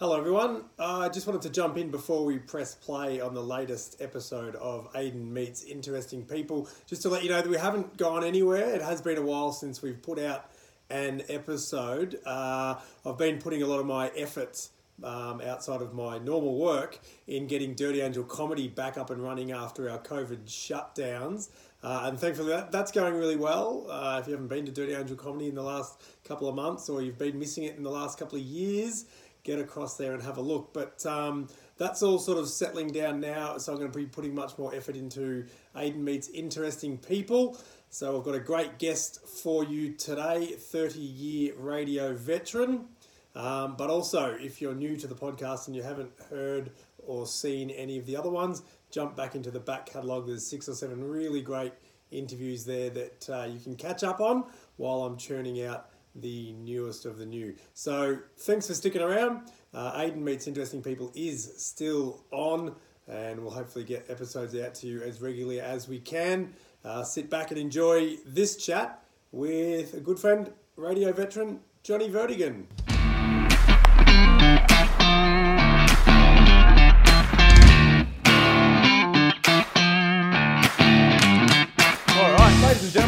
Hello, everyone. Uh, I just wanted to jump in before we press play on the latest episode of Aiden Meets Interesting People. Just to let you know that we haven't gone anywhere. It has been a while since we've put out an episode. Uh, I've been putting a lot of my efforts um, outside of my normal work in getting Dirty Angel comedy back up and running after our COVID shutdowns. Uh, and thankfully, that, that's going really well. Uh, if you haven't been to Dirty Angel comedy in the last couple of months or you've been missing it in the last couple of years, get across there and have a look. But um, that's all sort of settling down now, so I'm going to be putting much more effort into Aiden Meets Interesting People. So I've got a great guest for you today, 30 year radio veteran. Um, but also, if you're new to the podcast and you haven't heard or seen any of the other ones, jump back into the back catalogue. There's six or seven really great interviews there that uh, you can catch up on while I'm churning out the newest of the new. So thanks for sticking around. Uh, Aiden Meets Interesting People is still on, and we'll hopefully get episodes out to you as regularly as we can. Uh, sit back and enjoy this chat with a good friend, radio veteran Johnny Vertigan.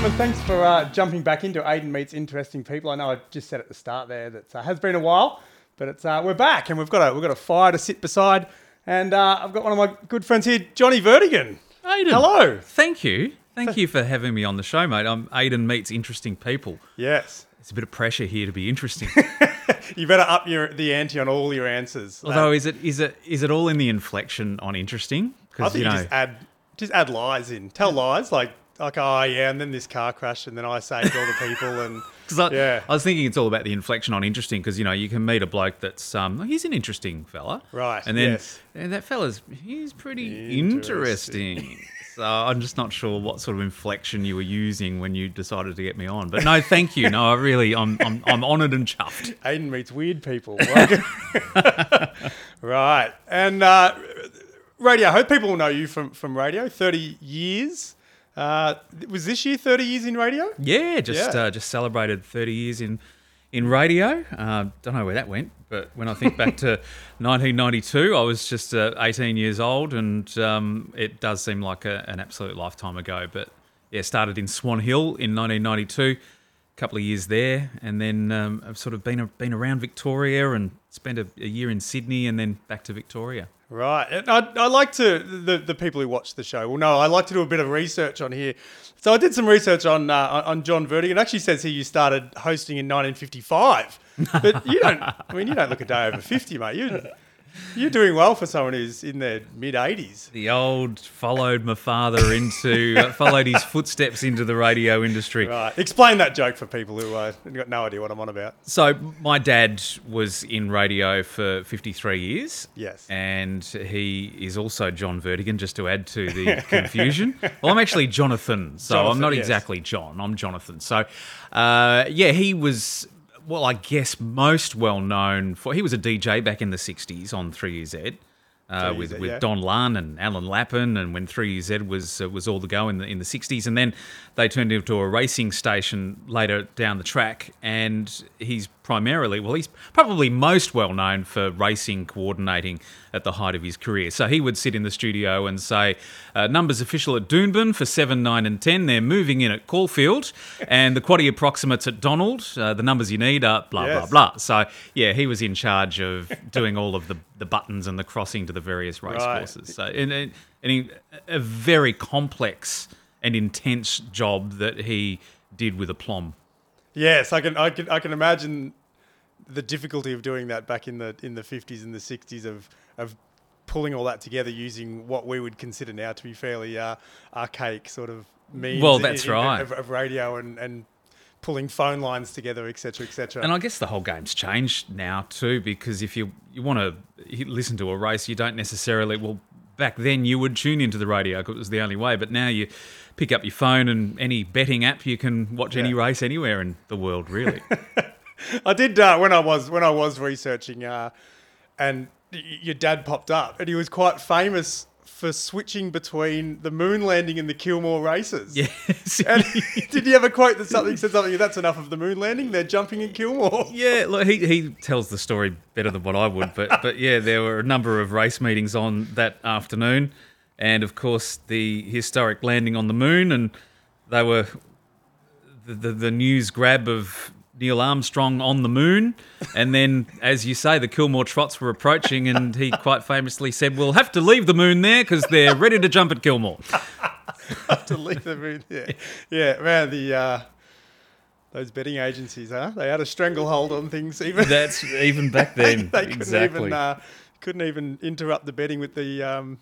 Gentlemen, thanks for uh, jumping back into Aiden Meets Interesting People. I know I just said at the start there that uh, has been a while, but it's uh, we're back and we've got a we've got a fire to sit beside, and uh, I've got one of my good friends here, Johnny Vertigan. Aiden. Hello. Thank you. Thank you for having me on the show, mate. I'm Aiden meets interesting people. Yes, It's a bit of pressure here to be interesting. you better up your the ante on all your answers. Although, is it is it is it all in the inflection on interesting? I Because think you you, know, just add just add lies in, tell lies like like oh yeah, and then this car crashed, and then I saved all the people, and 'cause I, yeah. I was thinking it's all about the inflection on interesting because you know you can meet a bloke that's um he's an interesting fella, Right, And then yes. and that fella's he's pretty Interesting. interesting. So I'm just not sure what sort of inflection you were using when you decided to get me on. But no, thank you. No, I really, I'm, I'm, I'm honoured and chuffed. Aiden meets weird people. Right. And uh, radio, I hope people will know you from, from radio. 30 years. Uh, was this year 30 years in radio? Yeah, just Yeah. Uh, just celebrated 30 years in in radio. Uh, don't know where that went, but when I think back to 1992, I was just uh, 18 years old, and um, it does seem like a, an absolute lifetime ago. But yeah, started in Swan Hill in 1992, a couple of years there, and then um, I've sort of been been around Victoria and spent a, a year in Sydney, and then back to Victoria. Right. And I, I like to, the, the people who watch the show will know, I like to do a bit of research on here. So I did some research on uh, on John Vertigan. It actually says here you started hosting in 1955. But you don't, I mean, you don't look a day over 50, mate. You, you're doing well for someone who's in their mid 80s. The old followed my father into uh, followed his footsteps into the radio industry. Right. Explain that joke for people who uh, got no idea what I'm on about. So my dad was in radio for 53 years. Yes. And he is also John Vertigan, just to add to the confusion. well, I'm actually Jonathan, so I'm not yes. exactly John. I'm Jonathan. So, uh, yeah, he was, well, I guess most well known for, he was a DJ back in the 60s on 3UZ. Uh, 3UZ, with with yeah. Don Lunn and Alan Lappin, and when 3UZ was uh, was all the go in the in the 60s, and then they turned into a racing station later down the track. And he's primarily, well, he's probably most well known for racing coordinating at the height of his career. So he would sit in the studio and say, uh, "Numbers official at Doonburn for seven, nine, and ten. They're moving in at Caulfield, and the quaddy approximates at Donald. Uh, the numbers you need are blah Yes. blah blah." So yeah, he was in charge of doing all of the, the buttons and the crossing to the various race Right. courses. So and, and he, a very complex and intense job that he did with aplomb. Yes, I can, I can, I can imagine the difficulty of doing that back in the in the 50s and the 60s of of pulling all that together using what we would consider now to be fairly uh, archaic sort of means. Well, that's in- right. Of, of radio and, and pulling phone lines together, etc., etc. And I guess the whole game's changed now too, because if you you want to listen to a race, you don't necessarily. Well, back then you would tune into the radio because it was the only way, but now you pick up your phone and any betting app, you can watch any race anywhere in the world, really. I did uh, when I was when I was researching, uh, and y- your dad popped up, and he was quite famous for switching between the moon landing and the Kilmore races. Yes. And did you ever quote that something said something? That's enough of the moon landing. They're jumping in Kilmore. Yeah, look, he, he tells the story better than what I would, but but yeah, there were a number of race meetings on that afternoon, and of course the historic landing on the moon, and they were the the, the news grab of Neil Armstrong on the moon, and then as you say, the Kilmore Trots were approaching, and he quite famously said, "We'll have to leave the moon there because they're ready to jump at Kilmore." have to leave the moon. Yeah, yeah, man. The uh, those betting agencies, huh? They had a stranglehold on things. Even That's even back then. they couldn't exactly. even uh, couldn't even interrupt the betting with the um,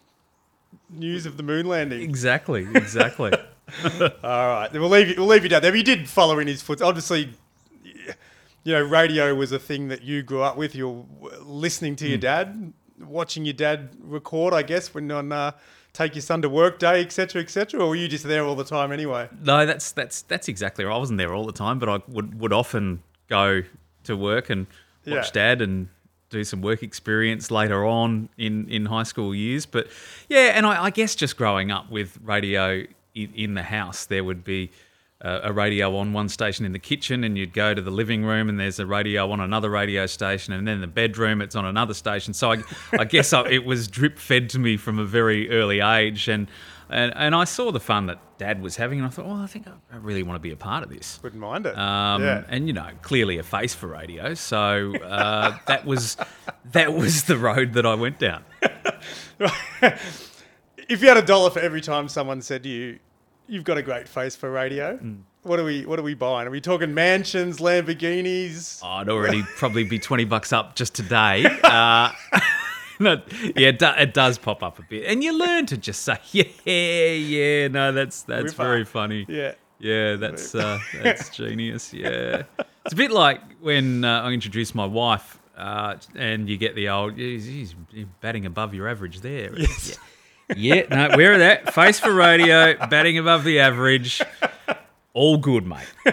news of the moon landing. Exactly. Exactly. All right, we'll leave you. We'll leave you down there. But you did follow in his foot. Obviously, you know, radio was a thing that you grew up with. You're listening to Hmm. your dad, watching your dad record. I guess when on uh, take your son to work day, etc., etc. Or were you just there all the time anyway? No, that's that's that's exactly right. I wasn't there all the time, but I would would often go to work and watch Yeah. dad and do some work experience later on in in high school years. But yeah, and I, I guess just growing up with radio in, in the house, there would be. Uh, a radio on one station in the kitchen, and you'd go to the living room, and there's a radio on another radio station, and then the bedroom, it's on another station. So I, I guess I, it was drip fed to me from a very early age, and, and and I saw the fun that Dad was having, and I thought, well, I think I I really want to be a part of this. Wouldn't mind it. Um, yeah. And you know, clearly a face for radio, so uh, that was that was the road that I went down. if you had a dollar for every time someone said to you, "You've got a great face for radio," Hmm. what are we what are we buying? Are we talking mansions, Lamborghinis? I'd already probably be twenty bucks up just today. Uh, no, yeah, it, do, it does pop up a bit, and you learn to just say, "Yeah, yeah, no, that's that's Whipper. very funny." Yeah. Yeah, that's uh, that's genius. Yeah, it's a bit like when uh, I introduced my wife, uh, and you get the old, he's, he's batting above your average there. Yes. Yeah, no, wear that face for radio, batting above the average. All good, mate.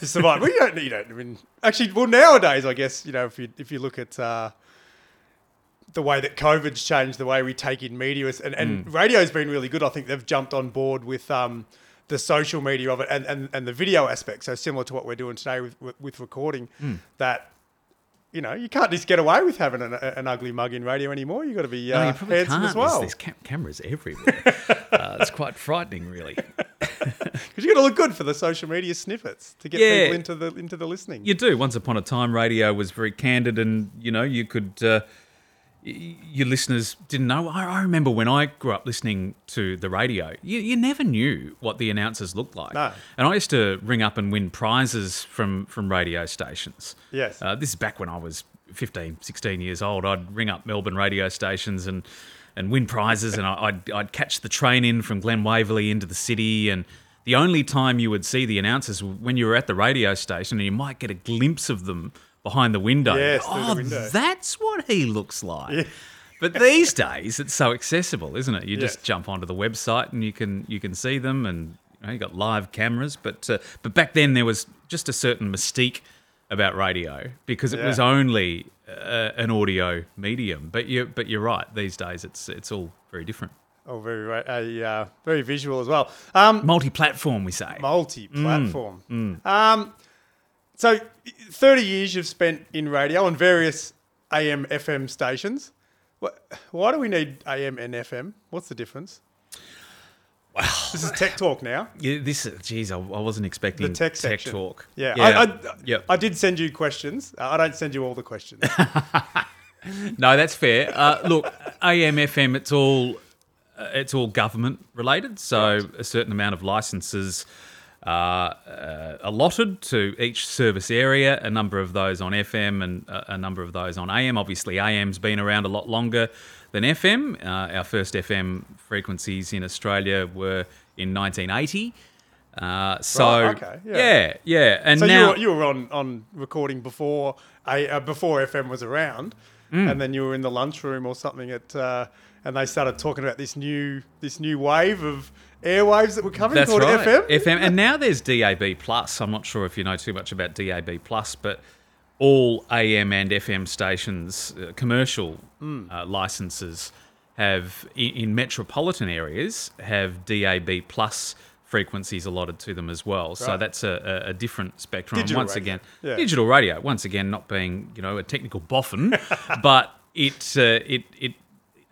to survive. well, you don't need it. I mean, actually, well, nowadays, I guess you know if you if you look at uh, the way that COVID's changed the way we take in media, and, and radio's been really good. I think they've jumped on board with um, the social media of it and, and, and the video aspect. So similar to what we're doing today with with, with recording, that. You know, you can't just get away with having an, an ugly mug in radio anymore. You've got to be No, uh, you probably handsome can't. as well. There's, there's cam- cameras everywhere. uh, it's quite frightening, really. Because you got to look good for the social media snippets to get Yeah. people into the into the listening. You do. Once upon a time, radio was very candid, and you know you could. Uh, your listeners didn't know. I, I remember when I grew up listening to the radio, you, you never knew what the announcers looked like. No. And I used to ring up and win prizes from from radio stations. Yes. Uh, this is back when I was 15, 16 years old. I'd ring up Melbourne radio stations and and win prizes, and I- I'd I'd catch the train in from Glen Waverley into the city, and the only time you would see the announcers was when you were at the radio station, and you might get a glimpse of them behind the window. Yes, through the oh, window. that's what he looks like. But these days, it's so accessible, isn't it? You just Yes. jump onto the website and you can you can see them, and you, know, you got live cameras. But uh, but back then there was just a certain mystique about radio because it was only uh, an audio medium. But you but you're right. These days, it's it's all very different. Oh, very right. Uh, uh, very visual as well. Um, Multi-platform, we say. multi-platform. Mm, Um, so, 30 years you've spent in radio on various AM, FM stations. Wh- Why do we need AM and FM? What's the difference? Wow. This is tech talk now. Yeah, this, geez, I, I wasn't expecting The tech section. talk. Yeah, yeah. I, I, Yep. I did send you questions. I don't send you all the questions. No, that's fair. Uh, look, AM, FM, it's all uh, it's all government related. So a certain amount of licenses are uh, allotted to each service area. A number of those on FM and a, a number of those on AM. Obviously, AM's been around a lot longer than FM. Uh, our first FM frequencies in Australia were in 1980. Uh, so Right, okay, yeah. yeah, yeah, and so now you were, you were on, on recording before a, uh, before FM was around, Mm. and then you were in the lunchroom or something at, uh, and they started talking about this new this new wave of airwaves that were coming That's called right. FM. FM, and now there's DAB plus. I'm not sure if you know too much about DAB plus, but all AM and FM stations, uh, commercial Hmm. uh, licenses, have in, in metropolitan areas have DAB plus frequencies allotted to them as well. So that's a, a, a different spectrum. Digital and once radio. again, Yeah. digital radio. Once again, not being you know a technical boffin, but it uh, it it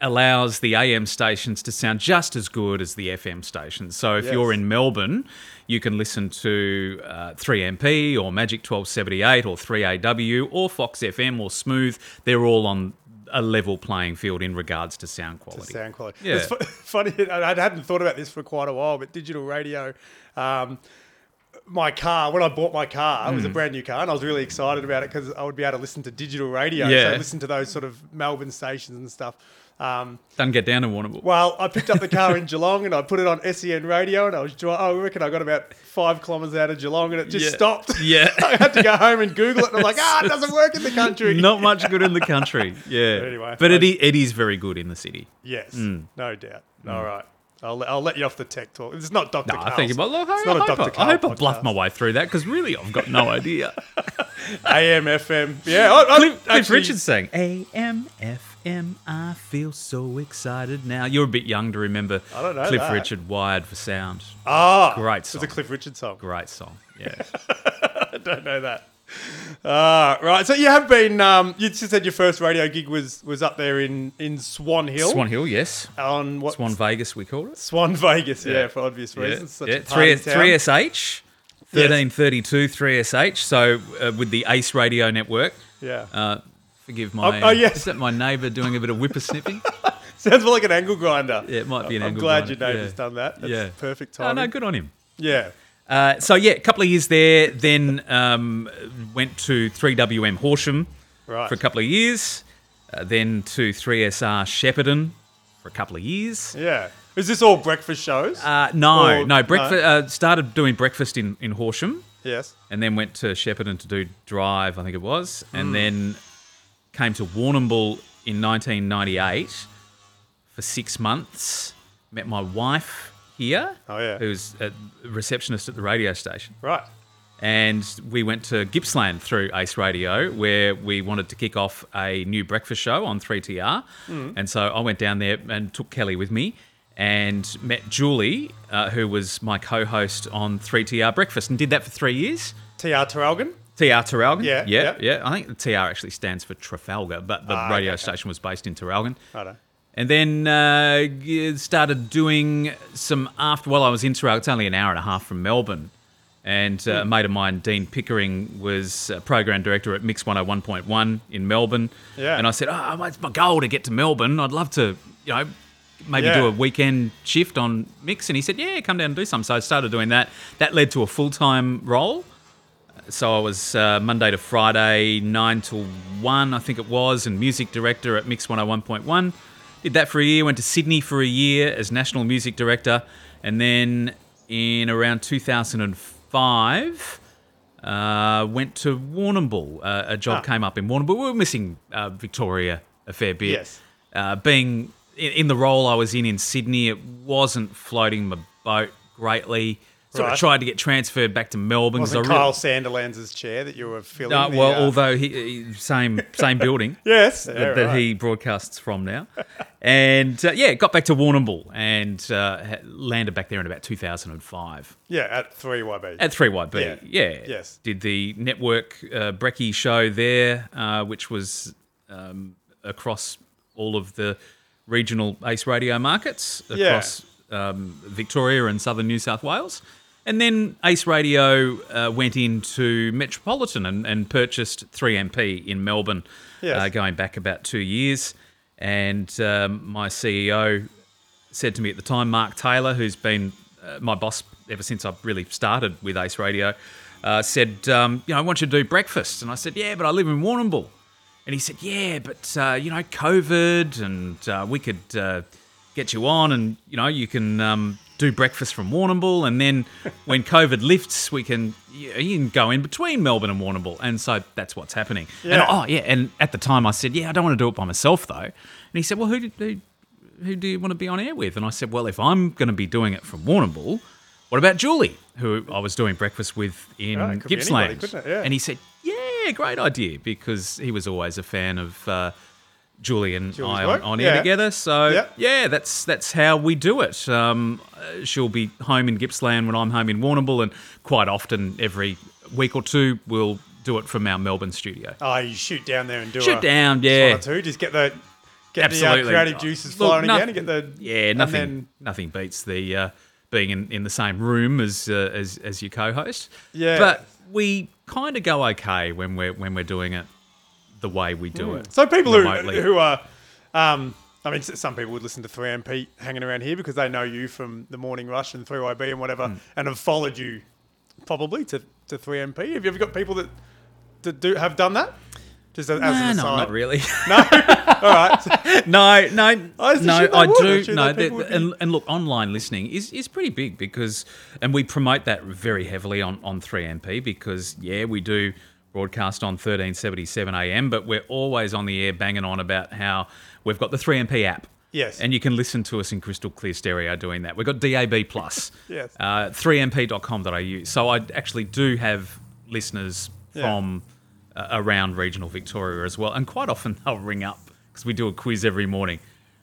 allows the AM stations to sound just as good as the FM stations. So if Yes. you're in Melbourne, you can listen to uh, 3MP or Magic 1278 or 3AW or Fox FM or Smooth. They're all on a level playing field in regards to sound quality. sound quality. Yeah. It's fu- funny. I I hadn't thought about this for quite a while, but digital radio. Um, my car, when I bought my car, it was a Hmm. brand new car, and I was really excited about it because I would be able to listen to digital radio. Yeah. So listen to those sort of Melbourne stations and stuff. Um, Doesn't get down to Warrnambool. well, I picked up the car in Geelong and I put it on SEN radio, and I was driving. I reckon I got about five kilometres out of Geelong, and it just Yeah. stopped. Yeah. I had to go home and Google it, and I'm like, ah, it doesn't work in the country. Not much good in the country. Yeah. Anyway, but it, I- i- it is very good in the city. Yes, Hmm. no doubt. All right. I'll, let- I'll let you off the tech talk. It's not Dr. No, I Karl's. think about look. I, It's not a I hope, Dr. I, I Karl hope I bluffed my way through that because really I've got no idea. AM, FM. Yeah, I, I, Cliff, Cliff Richards saying AM, FM. I feel so excited now. You're a bit young to remember. I don't know Cliff that. Richard, Wired for Sound. Ah, Great song. It's a. Cliff Richard song. Great song. Yeah. I don't know that. Ah, right. So you have been. Um, you just said your first radio gig was was up there in in Swan Hill. Swan Hill, yes. on what? Swan Vegas, we called it. Swan Vegas. Yeah, Yeah. for obvious Yeah, reasons. Such yeah. a Three three SH. 1332 3SH. So uh, with the Ace Radio Network. Yeah. Uh, forgive my. Oh, oh, yes. Is that my neighbour doing a bit of whippersnipping? Sounds more like an angle grinder. Yeah, it might be an angle grinder. I'm angle glad grinder, your neighbour's yeah. done that. That's Yeah. perfect oh, timing. no, good on him. Yeah. Uh, so yeah, a couple of years there. Then um, went to 3WM Horsham Right. for a couple of years. Uh, then to 3SR Shepparton for a couple of years. Yeah. Is this all breakfast shows? Uh, no, Or- no. Breakfast uh, started doing breakfast in, in Horsham, yes. and then went to Shepparton to do Drive, I think it was, and then came to Warrnambool in 1998 for six months. Met my wife here, Oh, yeah. who's a receptionist at the radio station. Right. and we went to Gippsland through Ace Radio, where we wanted to kick off a new breakfast show on 3TR. And so I went down there and took Kelly with me and met Julie, uh, who was my co host on 3TR Breakfast, and did that for three years. TR Traralgon. TR Traralgon. Yeah, yeah, yeah. I think the TR actually stands for Trafalgar, but the Ah, radio okay. station was based in Traralgon. Righto. And then uh, started doing some after. Well, I was in Terrell. It's only an hour and a half from Melbourne. And Hmm. uh, a mate of mine, Dean Pickering, was uh, program director at Mix 101.1 in Melbourne. Yeah. And I said, "Oh, it's my goal to get to Melbourne. I'd love to, you know, maybe Yeah. do a weekend shift on Mix." And he said, "Yeah, come down and do some." So I started doing that. That led to a full time role. So I was uh, Monday to Friday, 9 till 1, I think it was, and music director at Mix 101.1. Did that for a year, went to Sydney for a year as national music director, and then in around 2005, uh, went to Warrnambool. Uh, a job Ah. came up in Warrnambool. We were missing uh, Victoria a fair bit. Yes. Uh, being in, in the role I was in in Sydney, it wasn't floating my boat greatly. Sort Right. of tried to get transferred back to Melbourne. Wasn't I really- Kyle Sandilands' chair that you were filling? uh, the, well, uh, although he, he same same building yes, yeah, that, that he broadcasts from now, and uh, yeah, got back to Warrnambool and uh, landed back there in about 2005 yeah at three YB. at 3YB. Yeah. Yeah, Yes. Did the network uh, Brecky show there, uh, which was um, across all of the regional Ace Radio markets Yeah. across um, Victoria and southern New South Wales. And then Ace Radio uh, went into Metropolitan and, and purchased 3MP in Melbourne, Yes. uh, going back about two years. And um, my CEO said to me at the time, Mark Taylor, who's been uh, my boss ever since I really started with Ace Radio, uh, said, um, you know, I want you to do breakfast. And I said, yeah, but I live in Warrnambool. And he said, yeah, but, uh, you know, COVID and uh, we could uh, get you on and, you know, you can um, do breakfast from Warrnambool. And then when COVID lifts, we can, you, can go in between Melbourne and Warrnambool. And so that's what's happening. And, Yeah. oh, yeah. And at the time I said, yeah, I don't want to do it by myself though. And he said, well, who, who, who do you want to be on air with? And I said, well, if I'm going to be doing it from Warrnambool, what about Julie, who I was doing breakfast with in Right, it could be Gippsland? anybody? Yeah. And he said, yeah, great idea, because he was always a fan of uh, Julie and Julie's I on, on air yeah. together. So Yep. yeah, that's that's how we do it. Um, uh, she'll be home in Gippsland when I'm home in Warrnambool, and quite often every week or two we'll do it from our Melbourne studio. Oh, you shoot down there and do it. Shoot down, yeah. two. Just get the get Absolutely. the uh, creative juices Look, flowing again and get the yeah nothing then- nothing beats the uh, being in, in the same room as uh, as as your co-host. Yeah. but we kind of go okay when we're when we're doing it the way we do it. So people who, remotely. who are, um, I mean, some people would listen to 3MP hanging around here because they know you from the Morning Rush and 3YB and whatever, Hmm. and have followed you probably to, to 3MP. Have you ever got people that, that do have done that? Just as, as an no, aside. not really. No, all right. no, no, I no. I would. do. No, that the- be- and, and look, online listening is, is pretty big because, and we promote that very heavily on on 3MP because yeah, we do broadcast on 1377 AM, but we're always on the air banging on about how we've got the 3MP app. Yes. And you can listen to us in crystal clear stereo doing that. We've got DAB plus. Yes. Uh, 3mp.com.au. So I actually do have listeners Yeah. from uh, around regional Victoria as well. And quite often they'll ring up because we do a quiz every morning.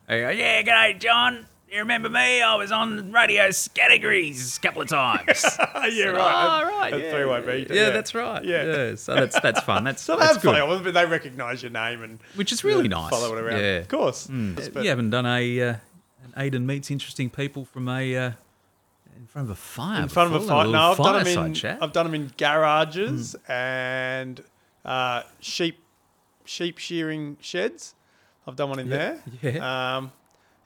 Go, yeah, g'day, John. You remember me? I was on radio categories a couple of times. yeah, right. Oh, right. That's yeah. 3YB. Yeah, that's right. Yeah. Yeah. So that's that's fun. That's, So that's that's good. funny. But they recognise your name and Which is really nice. Follow it around. Yeah. Of course. Mm. But- you haven't done a uh, an Aiden meets interesting people from a uh, in front of a fire. in front of a fire. little No, I've done them in. chat. I've done them in garages and uh, sheep sheep shearing sheds. I've done one in Yeah, there. yeah. Um,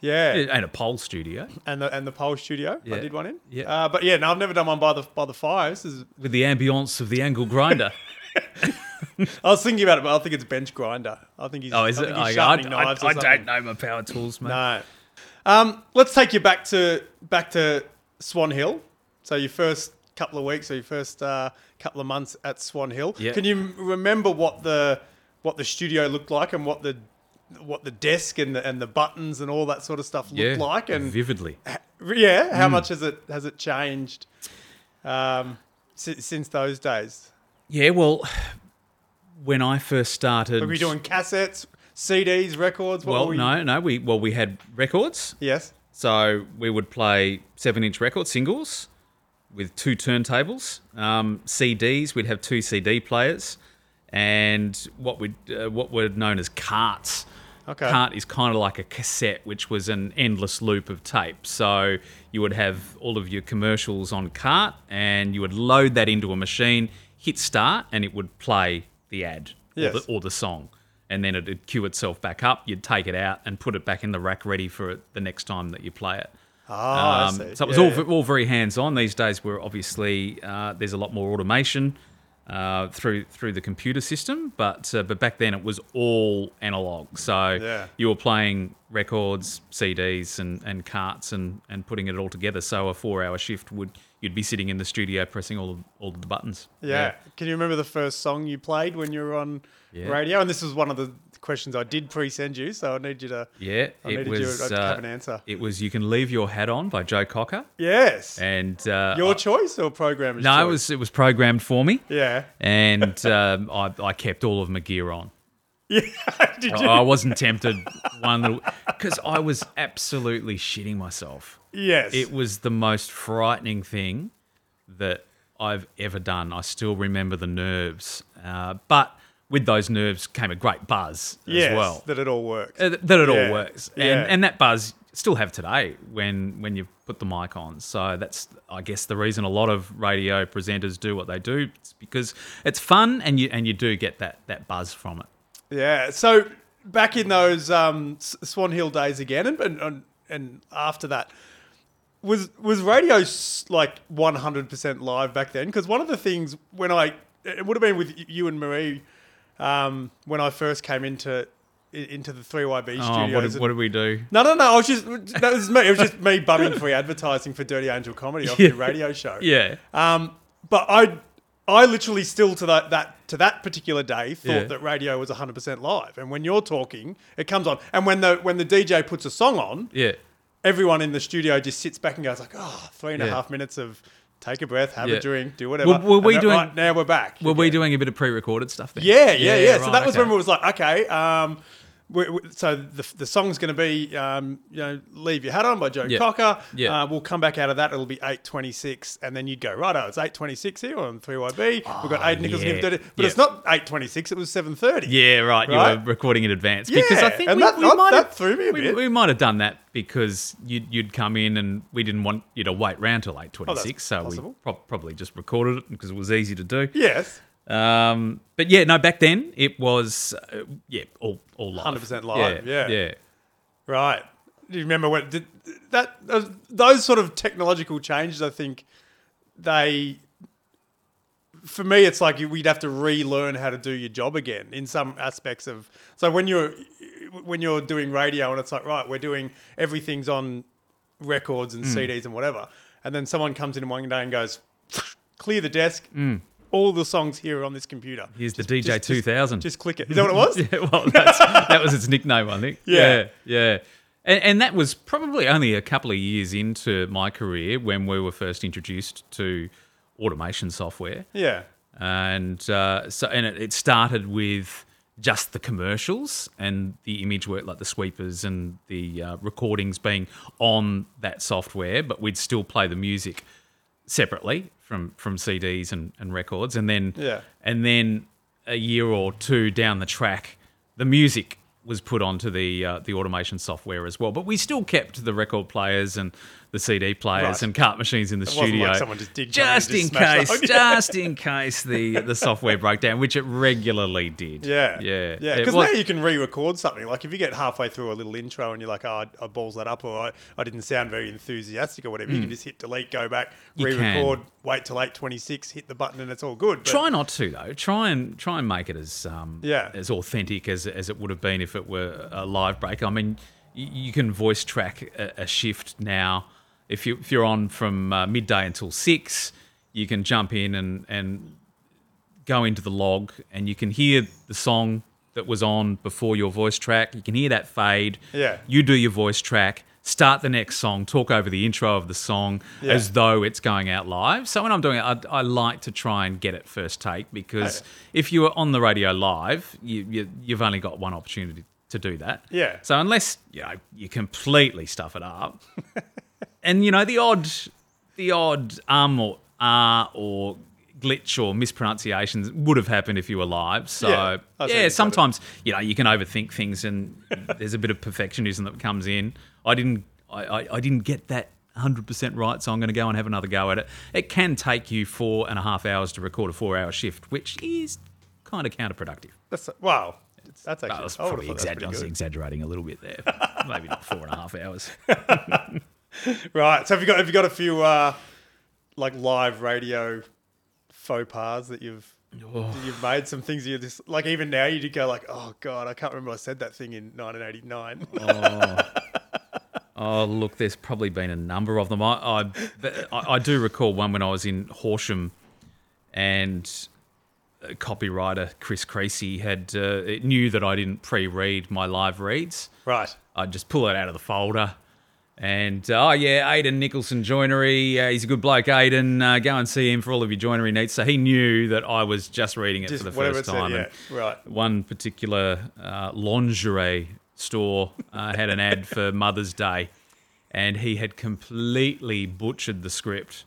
yeah. and a pole studio And the and the pole studio. I did one in. Yeah. Uh, but yeah, no, I've never done one by the by the fire. This is, with the ambience of the angle grinder. I was thinking about it, but I think it's bench grinder. I think he's. oh, is I it? I, I, I, I don't know my power tools, mate. No. Um, let's take you back to back to Swan Hill. So your first couple of weeks, or your first uh, couple of months at Swan Hill. Yeah. Can you remember what the what the studio looked like and what the what the desk and the and the buttons and all that sort of stuff looked Yeah, like? And vividly. yeah, Mm. how much has it has it changed um, si- since those days? Yeah, well, when I first started, Were we doing cassettes, CDs, records? What well, we? no, no, we well we had records. Yes. So we would play seven-inch record singles with two turntables. Um, CDs, we'd have two CD players, and what we uh, what were known as carts. Okay. Cart is kind of like a cassette, which was an endless loop of tape. So you would have all of your commercials on cart, and you would load that into a machine, hit start, and it would play the ad Yes. or, the, or the song. And then it'd cue itself back up. You'd take it out and put it back in the rack ready for it the next time that you play it. Ah, I Um, see. so it was Yeah, all, yeah. all very hands on. These days, we're obviously uh, there's a lot more automation uh, through through the computer system, but uh, but back then it was all analog. So Yeah. you were playing records, CDs, and, and carts, and, and putting it all together. So a four hour shift would you'd be sitting in the studio pressing all of, all of the buttons. Yeah. Can you remember the first song you played when you were on Yeah. radio? And this was one of the questions I did pre-send you, so I need you to. Yeah, I it needed was. you to uh, have an answer. It was "You Can Leave Your Hat On" by Joe Cocker, Yes. and uh, Your I- choice or programmer's no, choice? it was it was programmed for me. Yeah. and um, I, I kept all of my gear on. Yeah. did you? I wasn't tempted one little because I was absolutely shitting myself. yes. It was the most frightening thing that I've ever done. I still remember the nerves, uh, but with those nerves came a great buzz yes, as well. That it all works. Uh, that it Yeah, all works, and yeah. and that buzz still have today when when you put the mic on. So that's I guess the reason a lot of radio presenters do what they do. It's because it's fun and you and you do get that that buzz from it. Yeah. So back in those um, Swan Hill days again, and and, and, after that, was was radio like one hundred percent live back then? Because one of the things when I it would have been with you and Marie um, when I first came into into the three YB Oh, studios. what did, what did we do? no, no, no. I was just that was me. It was just me bumming free advertising for Dirty Angel Comedy off Yeah. your radio show. Yeah, Um, but I, I literally still to that that to that particular day thought Yeah. that radio was 100% live. And when you're talking, it comes on. And when the when the DJ puts a song on, yeah, everyone in the studio just sits back and goes like, "Oh, three and a half Yeah. minutes of take a breath, have Yeah. a drink, do whatever." Were- were we doing- Right, now we're back. Were we doing a bit of pre-recorded stuff then? Yeah, yeah, yeah. so right, that was okay. when it was like, okay, um, so the, the song's going to be, um, you know, "Leave Your Hat On" by Joe Yeah. Cocker. Yeah. Uh, we'll come back out of that. It'll be eight twenty six, and then you'd go right. Oh, it's eight twenty six here on three YB. We've got Aiden Nicholson, yeah. but Yeah. it's not eight twenty six. It was seven thirty. Yeah, right. You were recording in advance because I think and we, that- we that- might that have, threw me a we, bit. we might have done that because you'd, you'd come in and we didn't want you to wait round till eight twenty six, so Oh, possible. we pro- probably just recorded it because it was easy to do. Yes. Um, but yeah, no, back then it was uh, yeah, all all live, 100% live, yeah. yeah. Right. Do you remember when did that those- those sort of technological changes? I think they, for me, it's like we'd have to relearn how to do your job again in some aspects of. So when you're when you're doing radio and it's like right, we're doing everything's on records and CDs and whatever, and then someone comes in one day and goes, clear the desk. All the songs here on this computer. Here's the DJ just- two thousand. Just click it. Is that what it was? Yeah, well, that's, that was its nickname, I think. Yeah. yeah, yeah. And, and that was probably only a couple of years into my career when we were first introduced to automation software, Yeah. and uh, so and it, it started with just the commercials and the image work, like the sweepers and the uh, recordings being on that software, but we'd still play the music separately from from CDs and, and records, and then Yeah. and then a year or two down the track, the music was put onto the uh, the automation software as well. But we still kept the record players and the CD players Right. and cart machines in the wasn't studio, like just just in case, it just in case the the software broke down, which it regularly did. Yeah. yeah, Yeah. Because now you can re record something. Like if you get halfway through a little intro and you're like, oh, I, I balls that up or I, I didn't sound very enthusiastic or whatever, you can just hit delete, go back. You re record, can. wait till 826, hit the button and it's all good. But Try not to though. Try and try and make it as um, Yeah. as authentic as as it would have been if it were a live break. I mean, you, you can voice track a, a shift now. If you if you're on from uh, midday until six, you can jump in and and go into the log, and you can hear the song that was on before your voice track. You can hear that fade. Yeah. You do your voice track. Start the next song. Talk over the intro of the song Yeah. as though it's going out live. So when I'm doing it, I, I like to try and get it first take because Okay. if you are on the radio live, you, you you've only got one opportunity to do that. Yeah. So unless you know you completely stuff it up, and you know the odd the odd um or ah or glitch or mispronunciations would have happened if you were live. So Yeah, yeah, you got it. sometimes you know you can overthink things and there's a bit of perfectionism that comes in. I didn't I, I, I didn't get that 100% right, so I'm going to go and have another go at it. It can take you four and a half hours to record a four hour shift, which is kind of counterproductive. that's, wow. That's actually I was probably that's I was exaggerating a little bit there. Maybe not four and a half hours. Right. So have you got have you got a few uh, like live radio faux pas that you've Oh. that you've made some things you just like even now you do go like oh god I can't remember I said that thing in 1989 Oh, look, there's probably been a number of them. I, I, I do recall one when I was in Horsham and copywriter Chris Creasy had uh, knew that I didn't pre-read my live reads. right I'd just pull it out of the folder. And uh, oh yeah, Aiden Nicholson Joinery. Uh, he's a good bloke, Aiden. Uh, go and see him for all of your joinery needs. So he knew that I was just reading it just for the first it said time. yeah and right one particular uh, lingerie store uh, had an ad for Mother's Day, and he had completely butchered the script.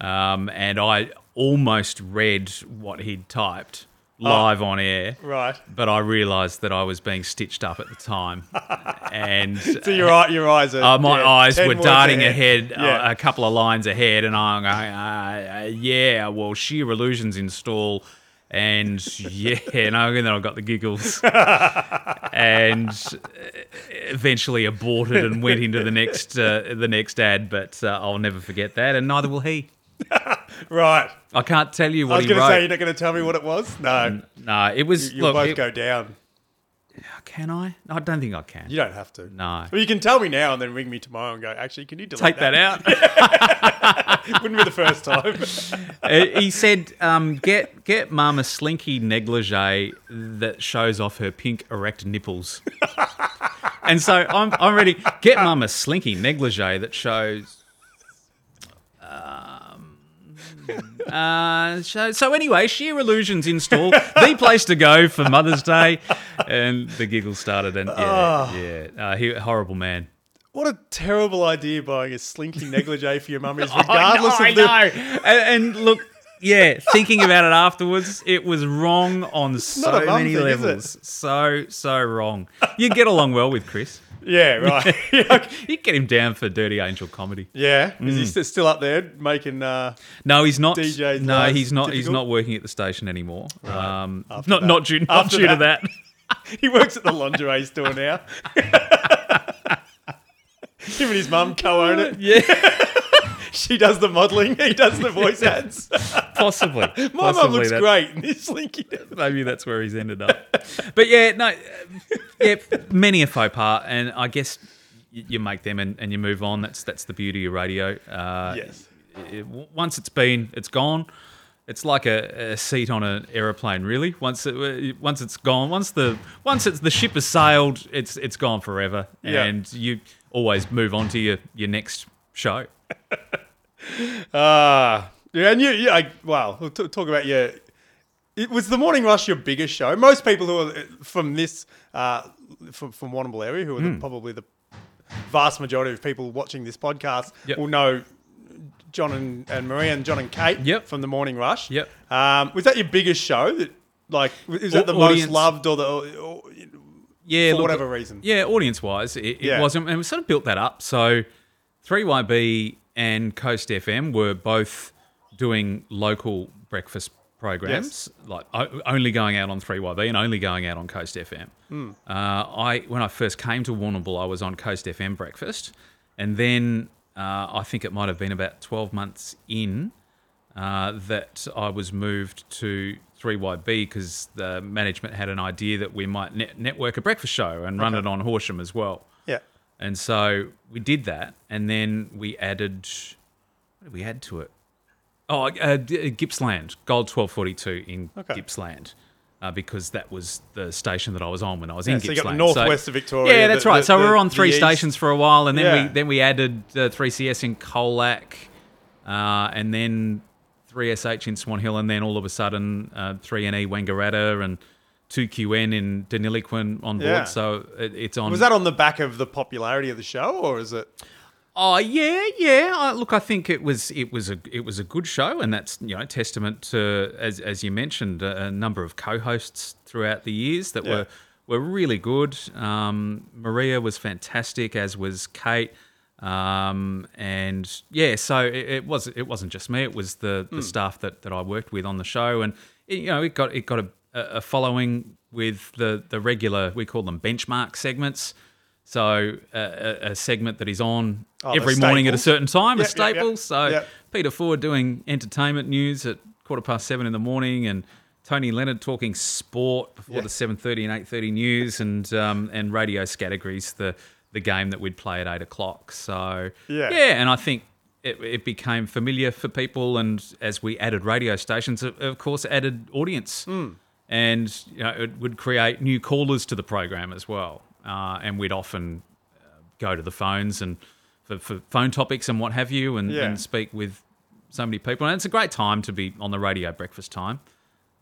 Um, and I almost read what he'd typed live on air, right but I realised that I was being stitched up at the time, and so your your eyes are uh, my yeah, eyes were darting ahead, Yeah. uh, a couple of lines ahead, and I'm going, uh, uh, yeah, well, sheer illusions install. And yeah, and I- and then I got the giggles, and uh, eventually aborted and went into the next uh, the next ad. But uh, I'll never forget that, and neither will he. Right I can't tell you what I was he going to wrote. say you're not going to tell me what it was no no, it was. you'll look, both it- go down can I? I don't think I can. you don't have to No. well you can tell me now and then ring me tomorrow and go actually can you delete Take that out. wouldn't be the first time Uh, he said, um, "Get get Mum a slinky negligee that shows off her pink erect nipples." and so I'm I'm ready. Get Mum a slinky negligee that shows. Uh, so, so anyway, Sheer Illusions install, the place to go for Mother's Day, and the giggle started. And yeah, yeah, uh, he horrible man. What a terrible idea buying a slinky negligee for your mum is, I know, regardless I of the. know. And, and look, yeah, thinking about it afterwards, it was wrong on so not a mum many thing, is it? levels. So so wrong. You get along well with Chris. Yeah, right. You get him down for Dirty Angel comedy. yeah, is Mm. he st- still up there making? Uh, No, he's not. DJ's no, he's not. He's difficult? not working at the station anymore. Um, After not that. not due, not After due to that. he works at the lingerie store now. Him and his mum co-own it. yeah, She does the modelling. He does the voice ads. possibly. My mum looks that- great in this slinky. Maybe that's where he's ended up. But yeah, no, yeah, many a faux pas, and I guess you make them and, and you move on. That's that's the beauty of radio. Uh, Yes. it- once it's been, it's gone. It's like a, a seat on an aeroplane, really. Once it, once it's gone, once the once it's the ship has sailed, it's it's gone forever, Yeah. and you always move on to your your next show. Ah, yeah, and you, yeah, I, wow. We'll t- talk about your. It was the Morning Rush your biggest show. Most people who are from this, uh, from, from Warrnambool area, who are Hmm. the, probably the vast majority of people watching this podcast, Yep. will know John and, and Maria and John and Kate Yep. from the Morning Rush. Yep. Um, was that your biggest show? That like is that Au- the audience- most loved or the or, yeah, for whatever reason? Yeah, audience wise, it, it Yeah. wasn't, and we sort of built that up. So, 3YB and Coast FM were both doing local breakfast programs, like only going out on 3YB and only going out on Coast FM. Hmm. Uh, I when I first came to Warrnambool, I was on Coast FM breakfast, and then uh, I think it might have been about 12 months in uh, that I was moved to 3YB because the management had an idea that we might net- network a breakfast show and run it on Horsham as well. And so we did that, and then we added. What did we add to it? Oh, uh, Gippsland, Gold 1242 in Okay. Gippsland. Uh, because that was the station that I was on when I was Yeah, in so you got the Gippsland. northwest of Victoria, Yeah, that's the- right. the- so we were on three stations for a while, and then Yeah. we then we added uh, 3CS in Colac, uh, and then 3SH in Swan Hill, and then all of a sudden uh, 3NE Wangaratta and 2QN in Deniliquin on board. Yeah. So it, it's on. Was that on the back of the popularity of the show, or is it? Oh yeah, yeah. Uh, look, I think it was it was a it was a good show, and that's you know testament to as as you mentioned a, a number of co-hosts throughout the years that Yeah. were were really good. Um, Maria was fantastic, as was Kate. Um, and yeah, so it, it was it wasn't just me; it was the, the staff that, that I worked with on the show, and it, you know it got it got a, a following with the the regular we call them benchmark segments. So uh, a, a segment that is on Oh, every morning at a certain time, a Yep, yep, yep. staple. So Yep. Peter Ford doing entertainment news at quarter past seven in the morning, and Tony Leonard talking sport before the seven thirty and eight thirty news, and um, and radio categories the the game that we'd play at eight o'clock. So Yeah. yeah, and I think. It, it became familiar for people, and as we added radio stations, of, course, added audience, Hmm. And you know, it would create new callers to the program as well. Uh, and we'd often go to the phones and for, for phone topics and what have you and, Yeah. and speak with so many people. And it's a great time to be on the radio breakfast time.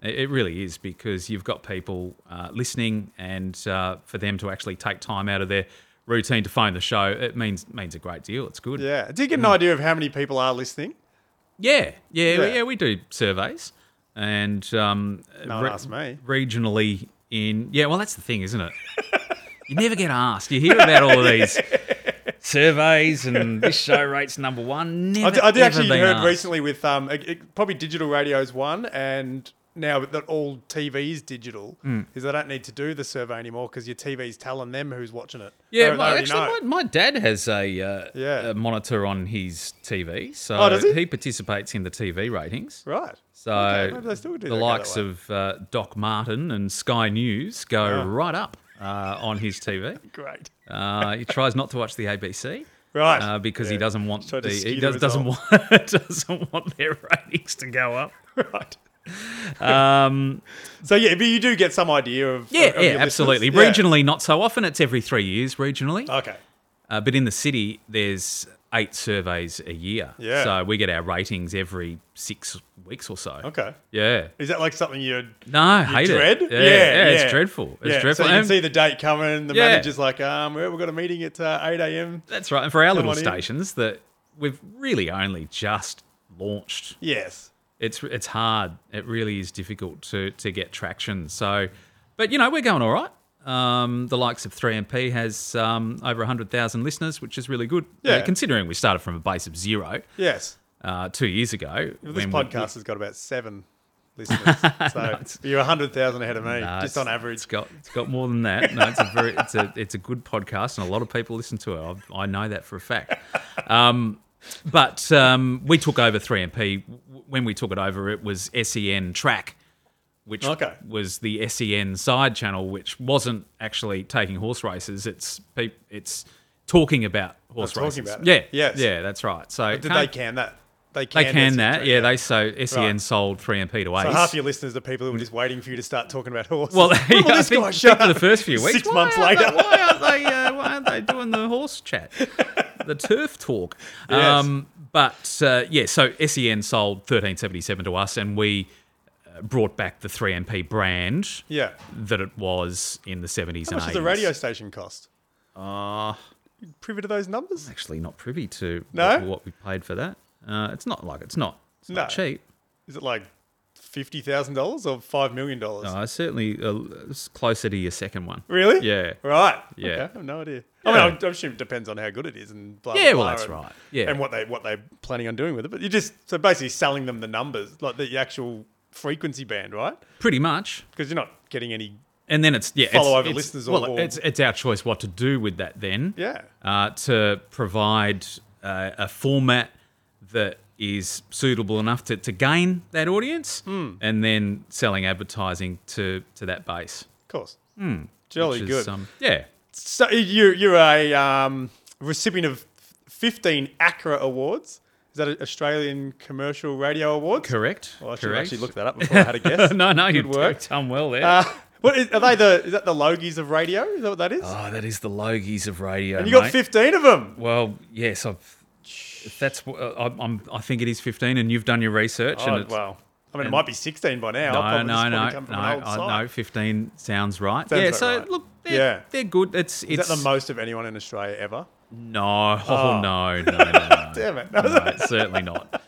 It, it really is because you've got people uh, listening and uh, for them to actually take time out of their routine to phone the show, it means means a great deal. It's good. Yeah. Did you get an idea of how many people are listening? Yeah, yeah, Yeah. yeah. We do surveys, and um, No one asked me. regionally in. Yeah, well, that's the thing, isn't it? you never get asked. You hear about all of these surveys, and this show rates number one. Never, I did, I did actually heard asked. recently with um it- it- probably digital radio's one, and now that all TV is digital, Hmm. is they don't need to do the survey anymore because your TV's telling them who's watching it. Yeah, They- they actually, my, my dad has a, uh, Yeah. a monitor on his TV, so Oh, does he? participates in the TV ratings. right. So Okay, maybe they still do the likes of uh, Doc Martin and Sky News go Yeah. right up uh, on his TV. Great. Uh, he tries not to watch the ABC Right. uh, because he doesn't want the, skew he the does, doesn't want doesn't want their ratings to go up. right. Um, So yeah, but you do get some idea of yeah, of yeah, absolutely. Yeah. Regionally, not so often. It's every three years regionally. Okay. Uh, but in the city, there's eight surveys a year. Yeah. So we get our ratings every six weeks or so. Okay. Yeah. Is that like something you'd No, you hate dread? it. Yeah, yeah, it's yeah. dreadful. It's yeah. dreadful. So you can see the date coming. The Yeah. manager's like, um, we've got a meeting at uh, 8 a.m. that's right. And for our Come little on in. stations that we've really only just launched Yes. It's it's hard. It really is difficult to to get traction. So, but you know we're going all right. Um, the likes of 3MP has um, over 100,000 listeners, which is really good. uh, Yeah. considering we started from a base of zero Yes. uh, two years ago. This when we- podcast has got about seven listeners. So you're 100,000 ahead of me, Nah, just on average. It's got it's got more than that. No, it's a very it's a it's a good podcast, and a lot of people listen to it. I, I know that for a fact. Um, but um, we took over 3MP. When we took it over, it was SEN Track, which Okay. was the SEN side channel, which wasn't actually taking horse races. It's it's talking about horse talking races. about. Yeah, Yes. yeah, that's right. So Did they can that? They can, they can that? track, Yeah, they so SEN Right. sold 3MP to Ace. So half your listeners are people who are just waiting for you to start talking about horses. Well, yeah, I this think, guy think for the first few weeks. Six months later. they- why aren't they? Uh, why aren't they doing the horse chat, the turf talk? Yes. Um, but uh, yeah, so SEN sold 1377 to us, and we uh, brought back the 3MP brand Yeah. that it was in the 70s How and much 80s. does a radio station cost? Uh, Privy to those numbers? actually, not privy to No? what, what we paid for that. Uh, it's not like it's not. It's not No. cheap. Is it like fifty thousand dollars or five million dollars? No, certainly uh, it's closer to your second one. Really? Yeah. Right. Yeah. Okay. I have no idea. I mean, I assume it depends on how good it is and blah. Yeah, blah, Yeah, well, blah, that's and, right. Yeah. And what they what they're planning on doing with it, but you're just so basically selling them the numbers, like the actual frequency band, right? Pretty much. Because you're not getting any. And then it's yeah, Follow-over it's- listeners or- Well, or- it's it's our choice what to do with that then. Yeah. Uh, to provide uh, a format that is suitable enough to, to gain that audience, Hmm. and then selling advertising to to that base. Of course. Jolly which good. um, yeah. so you're you're a um, recipient of 15 ACRA awards. Is that an Australian Commercial Radio Awards? Correct. Well, I should correct. actually look that up before I had a guess. no, no, Good you've work. done well there. Uh, what is, are they the? Is that the Logies of radio? Is that what that is? oh, that is the Logies of radio. and you got 15 of them. Well, yes, I've. If that's uh, I'm, I'm, I think it is 15, and you've done your research. Oh, and it's, well. I mean, it might be 16 by now. No, Probably, no, no, no, come from an old I, site. no. Fifteen sounds right. Sounds yeah. So right. look, they're, Yeah. they're good. It's Is it's that the most of anyone in Australia ever? no, oh, Oh. no, no, no, no, Damn it. no, it's certainly not.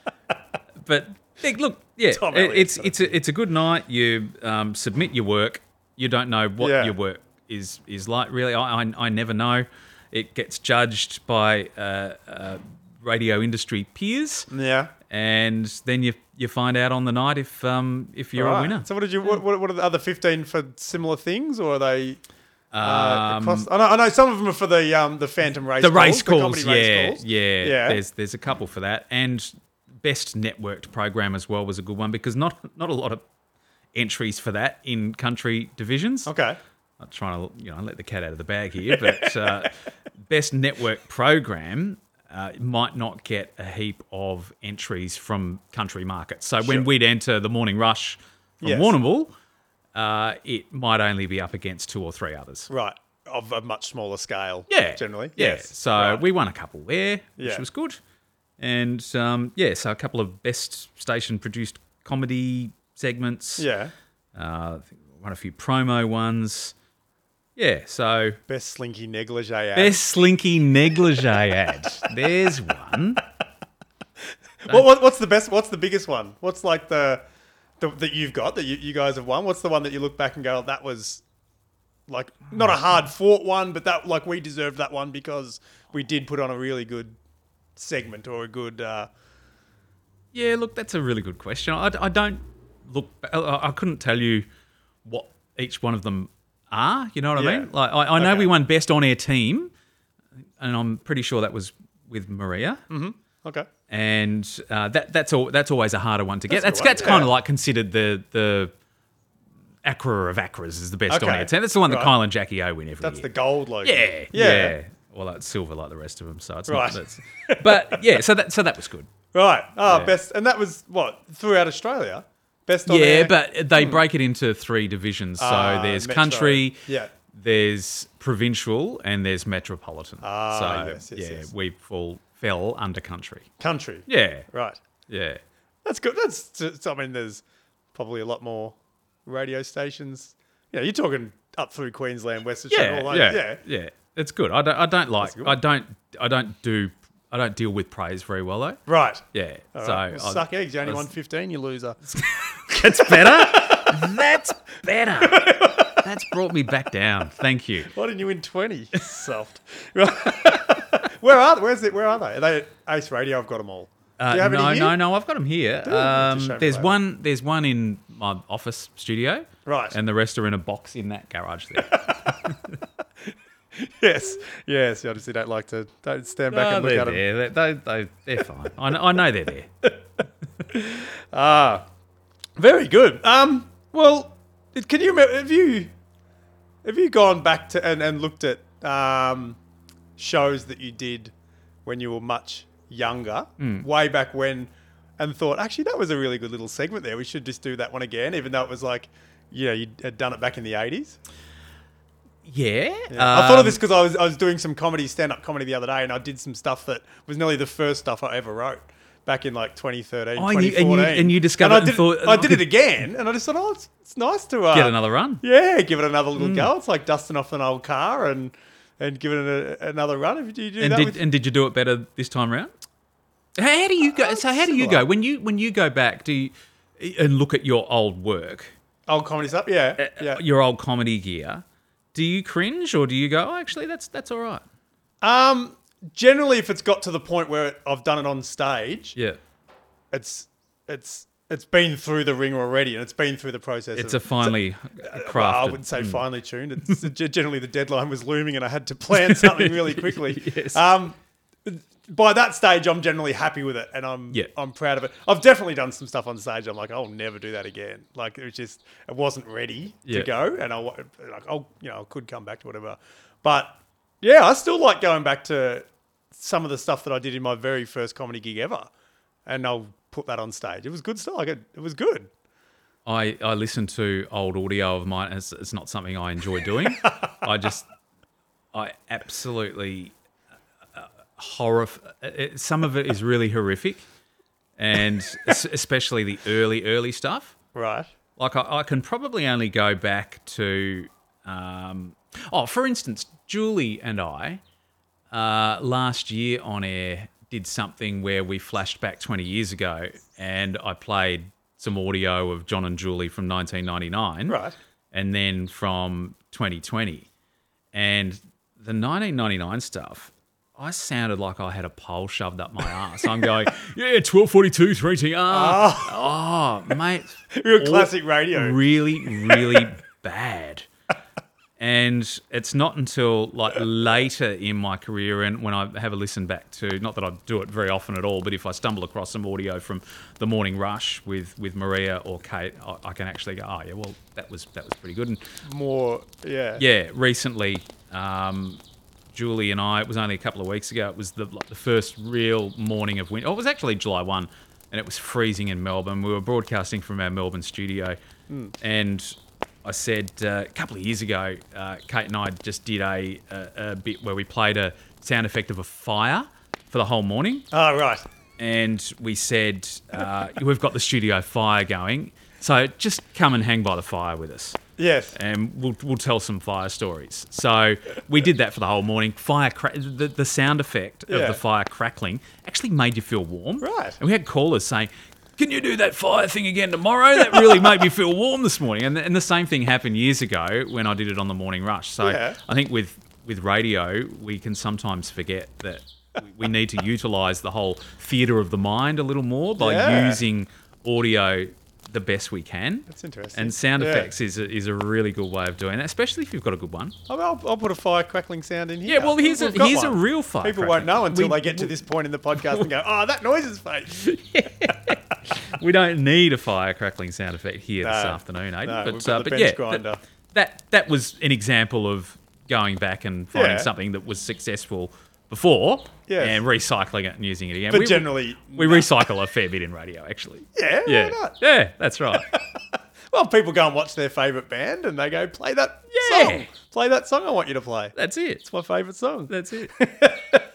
But look, yeah, it- Elliott's it's a, it's a good night. You um, submit your work. You don't know what Yeah. your work is is like. Really, I, I I never know. It gets judged by uh, uh, radio industry peers, Yeah. and then you you find out on the night if um if you're a winner. So what did you? What, what, are the other 15 for similar things, or are they? Uh, Um, across, I, know, I know some of them are for the um the Phantom race. the calls, race calls, comedy yeah, race calls. yeah, Yeah. There's there's a couple for that, and best networked program as well was a good one because not not a lot of entries for that in country divisions. Okay. I'm trying to you know let the cat out of the bag here, but uh, best network program. Uh, might not get a heap of entries from country markets. So when we'd enter the morning rush from Yes. Warrnambool, uh, it might only be up against two or three others. Right. Of a much smaller scale. Yeah, Generally. Yeah. Yes. So Right. we won a couple there, which Yeah. was good, and um, yeah, so a couple of best station produced comedy segments. Yeah. uh, I think won a few promo ones. Yeah, so Best slinky negligee ad. best slinky negligee ad. There's one. What, what, what's the best? What's the biggest one? What's like the, the that you've got that you, you guys have won? What's the one that you look back and go, that was like not a hard fought one, but that like we deserved that one because we did put on a really good segment or a good. Uh, Yeah, look, that's a really good question. I, I don't look. I I couldn't tell you what each one of them are. You know what I mean? Like I, I know Okay. we won best on air team, and I'm pretty sure that was with Maria. okay. And uh, that that's all. That's always a harder one to get. That's That's that's kind of yeah. like considered the the. Acra of Acras is the best on air team. That's the one that Right. Kyle and Jackie O win every That's year. the gold Logie. yeah, Yeah. yeah, Well, it's silver like the rest of them, so it's Right. not. That's, but yeah, so that so that was good. Right. Oh, Yeah. best. And that was what? Throughout Australia? Best on Yeah, air? but they break it into three divisions. So Ah, there's metro. country, Yeah. there's provincial, and there's metropolitan. Ah, so yes, yes, yeah, yes. we fall fell under country. Country. Yeah, Right. yeah. That's good. That's, that's- I mean, there's probably a lot more radio stations. Yeah, you're talking up through Queensland, Western Yeah, all over. yeah, yeah. yeah, It's good. I don't. I don't like. good. I don't. I don't do. I don't deal with praise very well though. Right. Yeah. All so right. Well, I- suck eggs. You only I- won 15, you loser. That's better. That's better. That's brought me back down. Thank you. Why didn't you win 20? Soft. where are they? Where's it? Where are they? Are they at Ace Radio? I've got them all. Uh, Do you have no, any here? no, no. I've got them here. Show Um, me there's later. one. There's one in my office studio. Right. And the rest are in a box in that garage there. Yes. Yes. You obviously don't like to don't stand back No, and look at them. there. They, they, they, they're fine. I know, I know they're there. Ah, very good. Um, well, can you remember? Have you have you gone back to and, and looked at um, shows that you did when you were much younger, Hmm. way back when, and thought actually that was a really good little segment there. We should just do that one again, even though it was like, yeah, you had done it back in the eighties. Yeah. I thought of um, this because I was I was doing some comedy, stand up comedy the other day, and I did some stuff that was nearly the first stuff I ever wrote. Back in like 2013, Oh, and you- 2014. and you- and you discovered I and did, thought, I did it again, and I just thought, oh, it's, it's nice to uh, Get another run. Yeah, give it another little go. It's like dusting off an old car and and give it a, another run. If you do And that did, with, and did you do it better this time around? How, how do you go? So how do you go when you when you go back? Do you and look at your old work, old comedy stuff, yeah, yeah. uh, your old comedy gear? Do you cringe or do you go? Oh, actually, that's that's all right. Um, generally, if it's got to the point where I've done it on stage, Yeah, it's it's it's been through the ring already, and it's been through the process. it's of, a finely Well, crafted. I wouldn't say finely tuned. It's generally the deadline was looming, and I had to plan something really quickly. Yes. Um, by that stage, I'm generally happy with it, and I'm Yeah. I'm proud of it. I've definitely done some stuff on stage. I'm like, I'll never do that again. Like it was just it wasn't ready Yeah. to go, and I like I'll you know I could come back to whatever, but yeah, I still like going back to some of the stuff that I did in my very first comedy gig ever, and I'll put that on stage. It was good stuff. Like it, it was good. I, I listen to old audio of mine. It's, it's not something I enjoy doing. I just, I absolutely horror. It, some of it is really horrific, and especially the early early stuff. Right. Like I, I can probably only go back to, um, oh, for instance, Julie and I uh, last year on air did something where we flashed back 20 years ago, and I played some audio of John and Julie from 1999, Right. and then from 2020, and the 1999 stuff. I sounded like I had a pole shoved up my ass. I'm going, yeah, 1242, 3TR. Oh, mate. Real classic radio. Really, really bad. And it's not until like later in my career and when I have a listen back to not that I do it very often at all, but if I stumble across some audio from the morning rush with, with Maria or Kate, I, I can actually go, oh yeah, well that was that was pretty good. And More, yeah. yeah, recently, um, Julie and I, it was only a couple of weeks ago, it was the, like, the first real morning of winter. Oh, it was actually July 1, and it was freezing in Melbourne. We were broadcasting from our Melbourne studio, and I said uh, a couple of years ago, uh, Kate and I just did a, a, a bit where we played a sound effect of a fire for the whole morning Oh, right. and we said uh, we've got the studio fire going, so just come and hang by the fire with us, Yes. and we'll we'll tell some fire stories. So we did that for the whole morning. Fire, cra- the, the sound effect of Yeah. the fire crackling actually made you feel warm, Right. And we had callers saying. Can you do that fire thing again tomorrow? That really made me feel warm this morning. And the, and the same thing happened years ago when I did it on the morning rush. So Yeah. I think with with radio, we can sometimes forget that we- we need to utilize the whole theater of the mind a little more by Yeah. using audio the best we can. That's interesting. And sound Yeah. effects is a, is a really good way of doing that, especially if you've got a good one. I'll, I'll, I'll put a fire crackling sound in here. Yeah, well, here's a- We've here's a real fire People crackling. won't know until We- they get to this point in the podcast and go, oh, that noise is fake. We don't need a fire crackling sound effect here this afternoon, Aiden. No, but uh, the but yeah, grinder. That, that that was an example of going back and finding Yeah. something that was successful before Yes. and recycling it and using it again. But We- generally, We recycle a fair bit in radio, actually. yeah, why Yeah, not? yeah, that's right. Well, people go and watch their favourite band and they go, play that Yeah. song. Play that song I want you to play. That's it. It's my favourite song. That's it.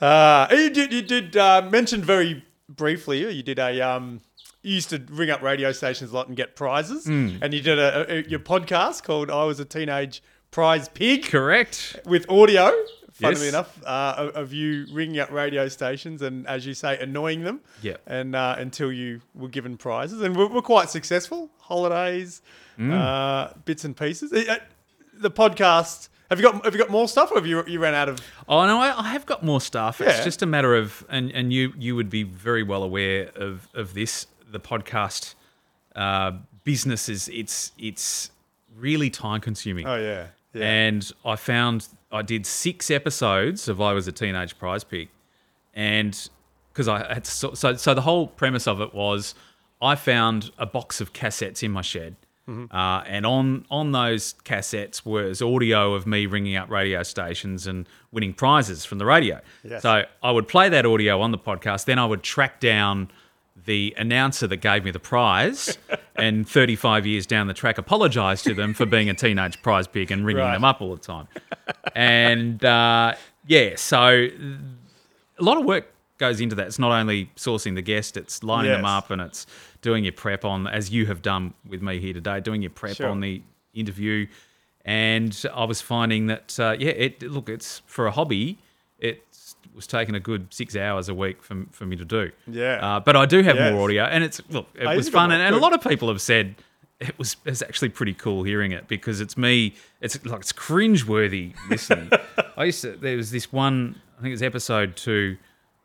Uh, you did, you did uh, mention very briefly, you did a, um, you used to ring up radio stations a lot and get prizes. And you did a, a, your podcast called I Was a Teenage Prize Pig Correct. with audio, funnily Yes. enough, uh, of, you ringing up radio stations and, as you say, annoying them. Yep. And uh, until you were given prizes, and we're, we're quite successful. Holidays, Mm. uh, bits and pieces. Uh, uh, the podcast. Have you got Have you got more stuff, or have you you ran out of? Oh no, I, I have got more stuff. Yeah. It's just a matter of, and and you you would be very well aware of of this. The podcast uh, business is it's it's really time consuming. Oh yeah, yeah. And I found I did six episodes of I Was a Teenage Prize Pig, and because I had so, so so the whole premise of it was I found a box of cassettes in my shed. Uh, and on on those cassettes was audio of me ringing up radio stations and winning prizes from the radio. Yes. So I would play that audio on the podcast. Then I would track down the announcer that gave me the prize, and 35 years down the track, apologise to them for being a teenage prize pig and ringing Right. them up all the time. and uh, yeah, so a lot of work goes into that. It's not only sourcing the guest, it's lining them up and it's doing your prep on, as you have done with me here today, doing your prep Sure. on the interview. And I was finding that, uh, yeah, it look, it's for a hobby, was taking a good six hours a week for, for me to do. Yeah. Uh, but I do have Yes. more audio, and it's look, it Oh, was fun, and, and a lot of people have said it was it's actually pretty cool hearing it because it's me. It's like it's cringeworthy listening. I used to there was this one I think it was episode two,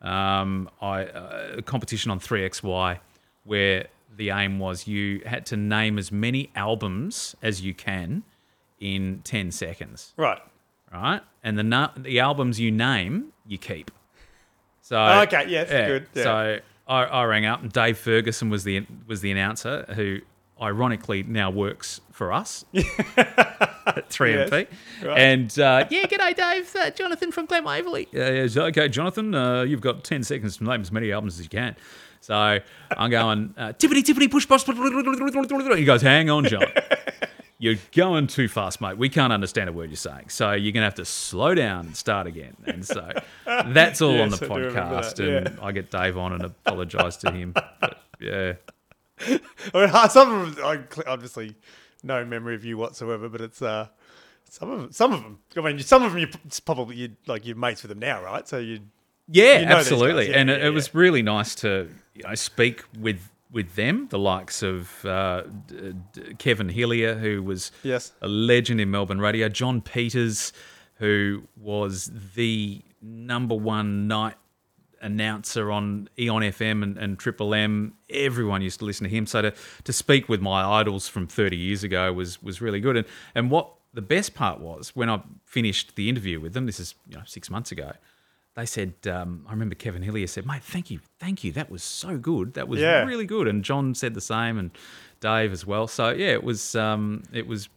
um, I uh, a competition on three XY where the aim was you had to name as many albums as you can in ten seconds right. Right? And the na- the albums you name, you keep. So Okay, yes, good, yeah. So I, I rang up, and Dave Ferguson was the was the announcer who, ironically, now works for us at 3MP. Yes, right. And uh, yeah, g'day, Dave. Uh, Jonathan from Glen Waverley. Uh, yes, okay, Jonathan, uh, you've got 10 seconds to name as many albums as you can. So I'm going, uh, tippity, tippity, push, push, push. He goes, hang on, John. You're going too fast, mate. We can't understand a word you're saying. So you're going to have to slow down and start again. And so that's all on Yes, the I do podcast. that, And I get Dave on and apologise to him. But yeah. I mean, some of them, I obviously, no memory of you whatsoever, but it's uh, some of them, some of them. I mean, some of them, you it's probably you like you're mates with them now, right? So you, Yeah, You know absolutely. yeah, and it, yeah, it was really nice to you know speak with with them, the likes of uh, D- D- Kevin Hillier, who was Yes. a legend in Melbourne radio, John Peters, who was the number one night announcer on Eon FM and, and Triple M. Everyone used to listen to him. So to, to speak with my idols from 30 years ago was was really good. And and what the best part was when I finished the interview with them. This is you know six months ago. They said, um, I remember Kevin Hillier said, "Mate, thank you, thank you. That was so good. That was Yeah. really good." And John said the same, and Dave as well. So yeah, it was um, it was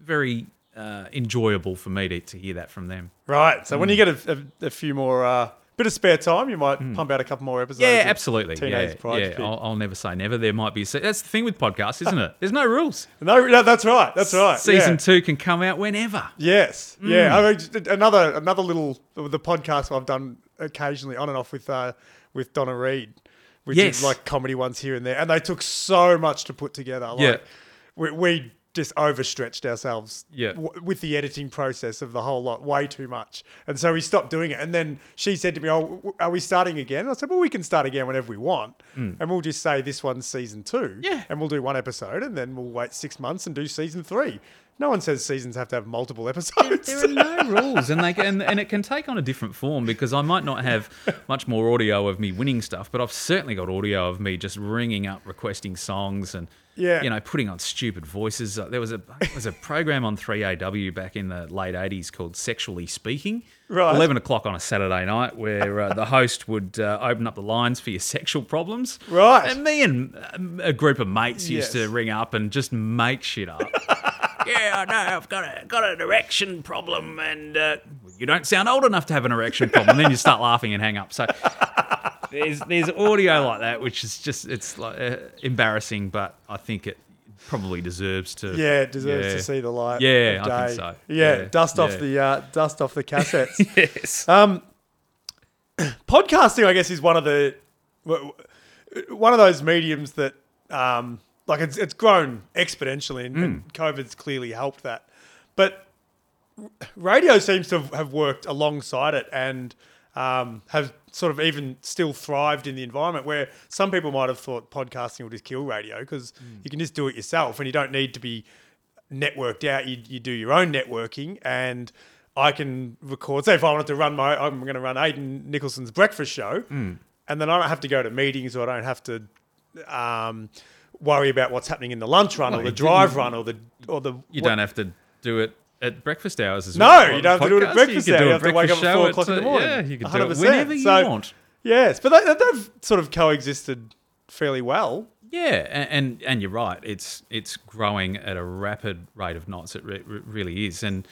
very uh, enjoyable for me to, to hear that from them. right. So Hmm. when you get a, a, a few more, uh, bit of spare time, you might pump out a couple more episodes. Yeah, absolutely. Teenage yeah, Pride yeah. I'll, I'll never say never. There might be. A, that's the thing with podcasts, isn't it? There's no rules. No, no, that's right. That's right. Season yeah. two can come out whenever. Yes. Mm. Yeah. I mean, another another little the podcast I've done occasionally on and off with uh, with Donna Reed, which Yes. is like comedy ones here and there, and they took so much to put together. Like, Yeah. We, we just overstretched ourselves Yeah. w- with the editing process of the whole lot, way too much, and so we stopped doing it. And then she said to me, "Oh, w- are we starting again?" I said, "Well, we can start again whenever we want, and we'll just say this one's season two, Mm. Yeah. and we'll do one episode, and then we'll wait six months and do season three. No one says seasons have to have multiple episodes. There are no rules, and they can, and it can take on a different form because I might not have much more audio of me winning stuff, but I've certainly got audio of me just ringing up, requesting songs, and Yeah. you know, putting on stupid voices. Uh, There was a there was a program on Three AW back in the late '80s called Sexually Speaking. Right. Eleven o'clock on a Saturday night, where uh, the host would uh, open up the lines for your sexual problems. Right. And me and um, a group of mates used Yes. to ring up and just make shit up. yeah, I know. I've got a got an erection problem, and uh, you don't sound old enough to have an erection problem. And then you start laughing and hang up. So there's there's audio like that, which is just it's like uh, embarrassing, but I think it probably deserves to. Yeah, it deserves Yeah. to see the light. Yeah, of I think so. Yeah, Yeah, dust off yeah. the uh, dust off the cassettes. Yes. um, podcasting, I guess, is one of the one of those mediums that, um, like, it's it's grown exponentially, and, and COVID's clearly helped that. But radio seems to have worked alongside it and um, have sort of even still thrived in the environment where some people might have thought podcasting would just kill radio because you can just do it yourself and you don't need to be networked out. You, you do your own networking and I can record. Say if I wanted to run my, I'm going to run Aiden Nicholson's breakfast show, and then I don't have to go to meetings or I don't have to um, worry about what's happening in the lunch run Well, or the drive run or the or the. You what- don't have to do it at breakfast hours as No, well. No, you don't have to do it at breakfast You hour. do You have to wake up at four o'clock in the morning. Yeah, you can do 100%. it whenever you So- want. Yes, but they, they've sort of coexisted fairly well. Yeah, a- and and you're right. It's it's growing at a rapid rate of knots. It re- re- really is, and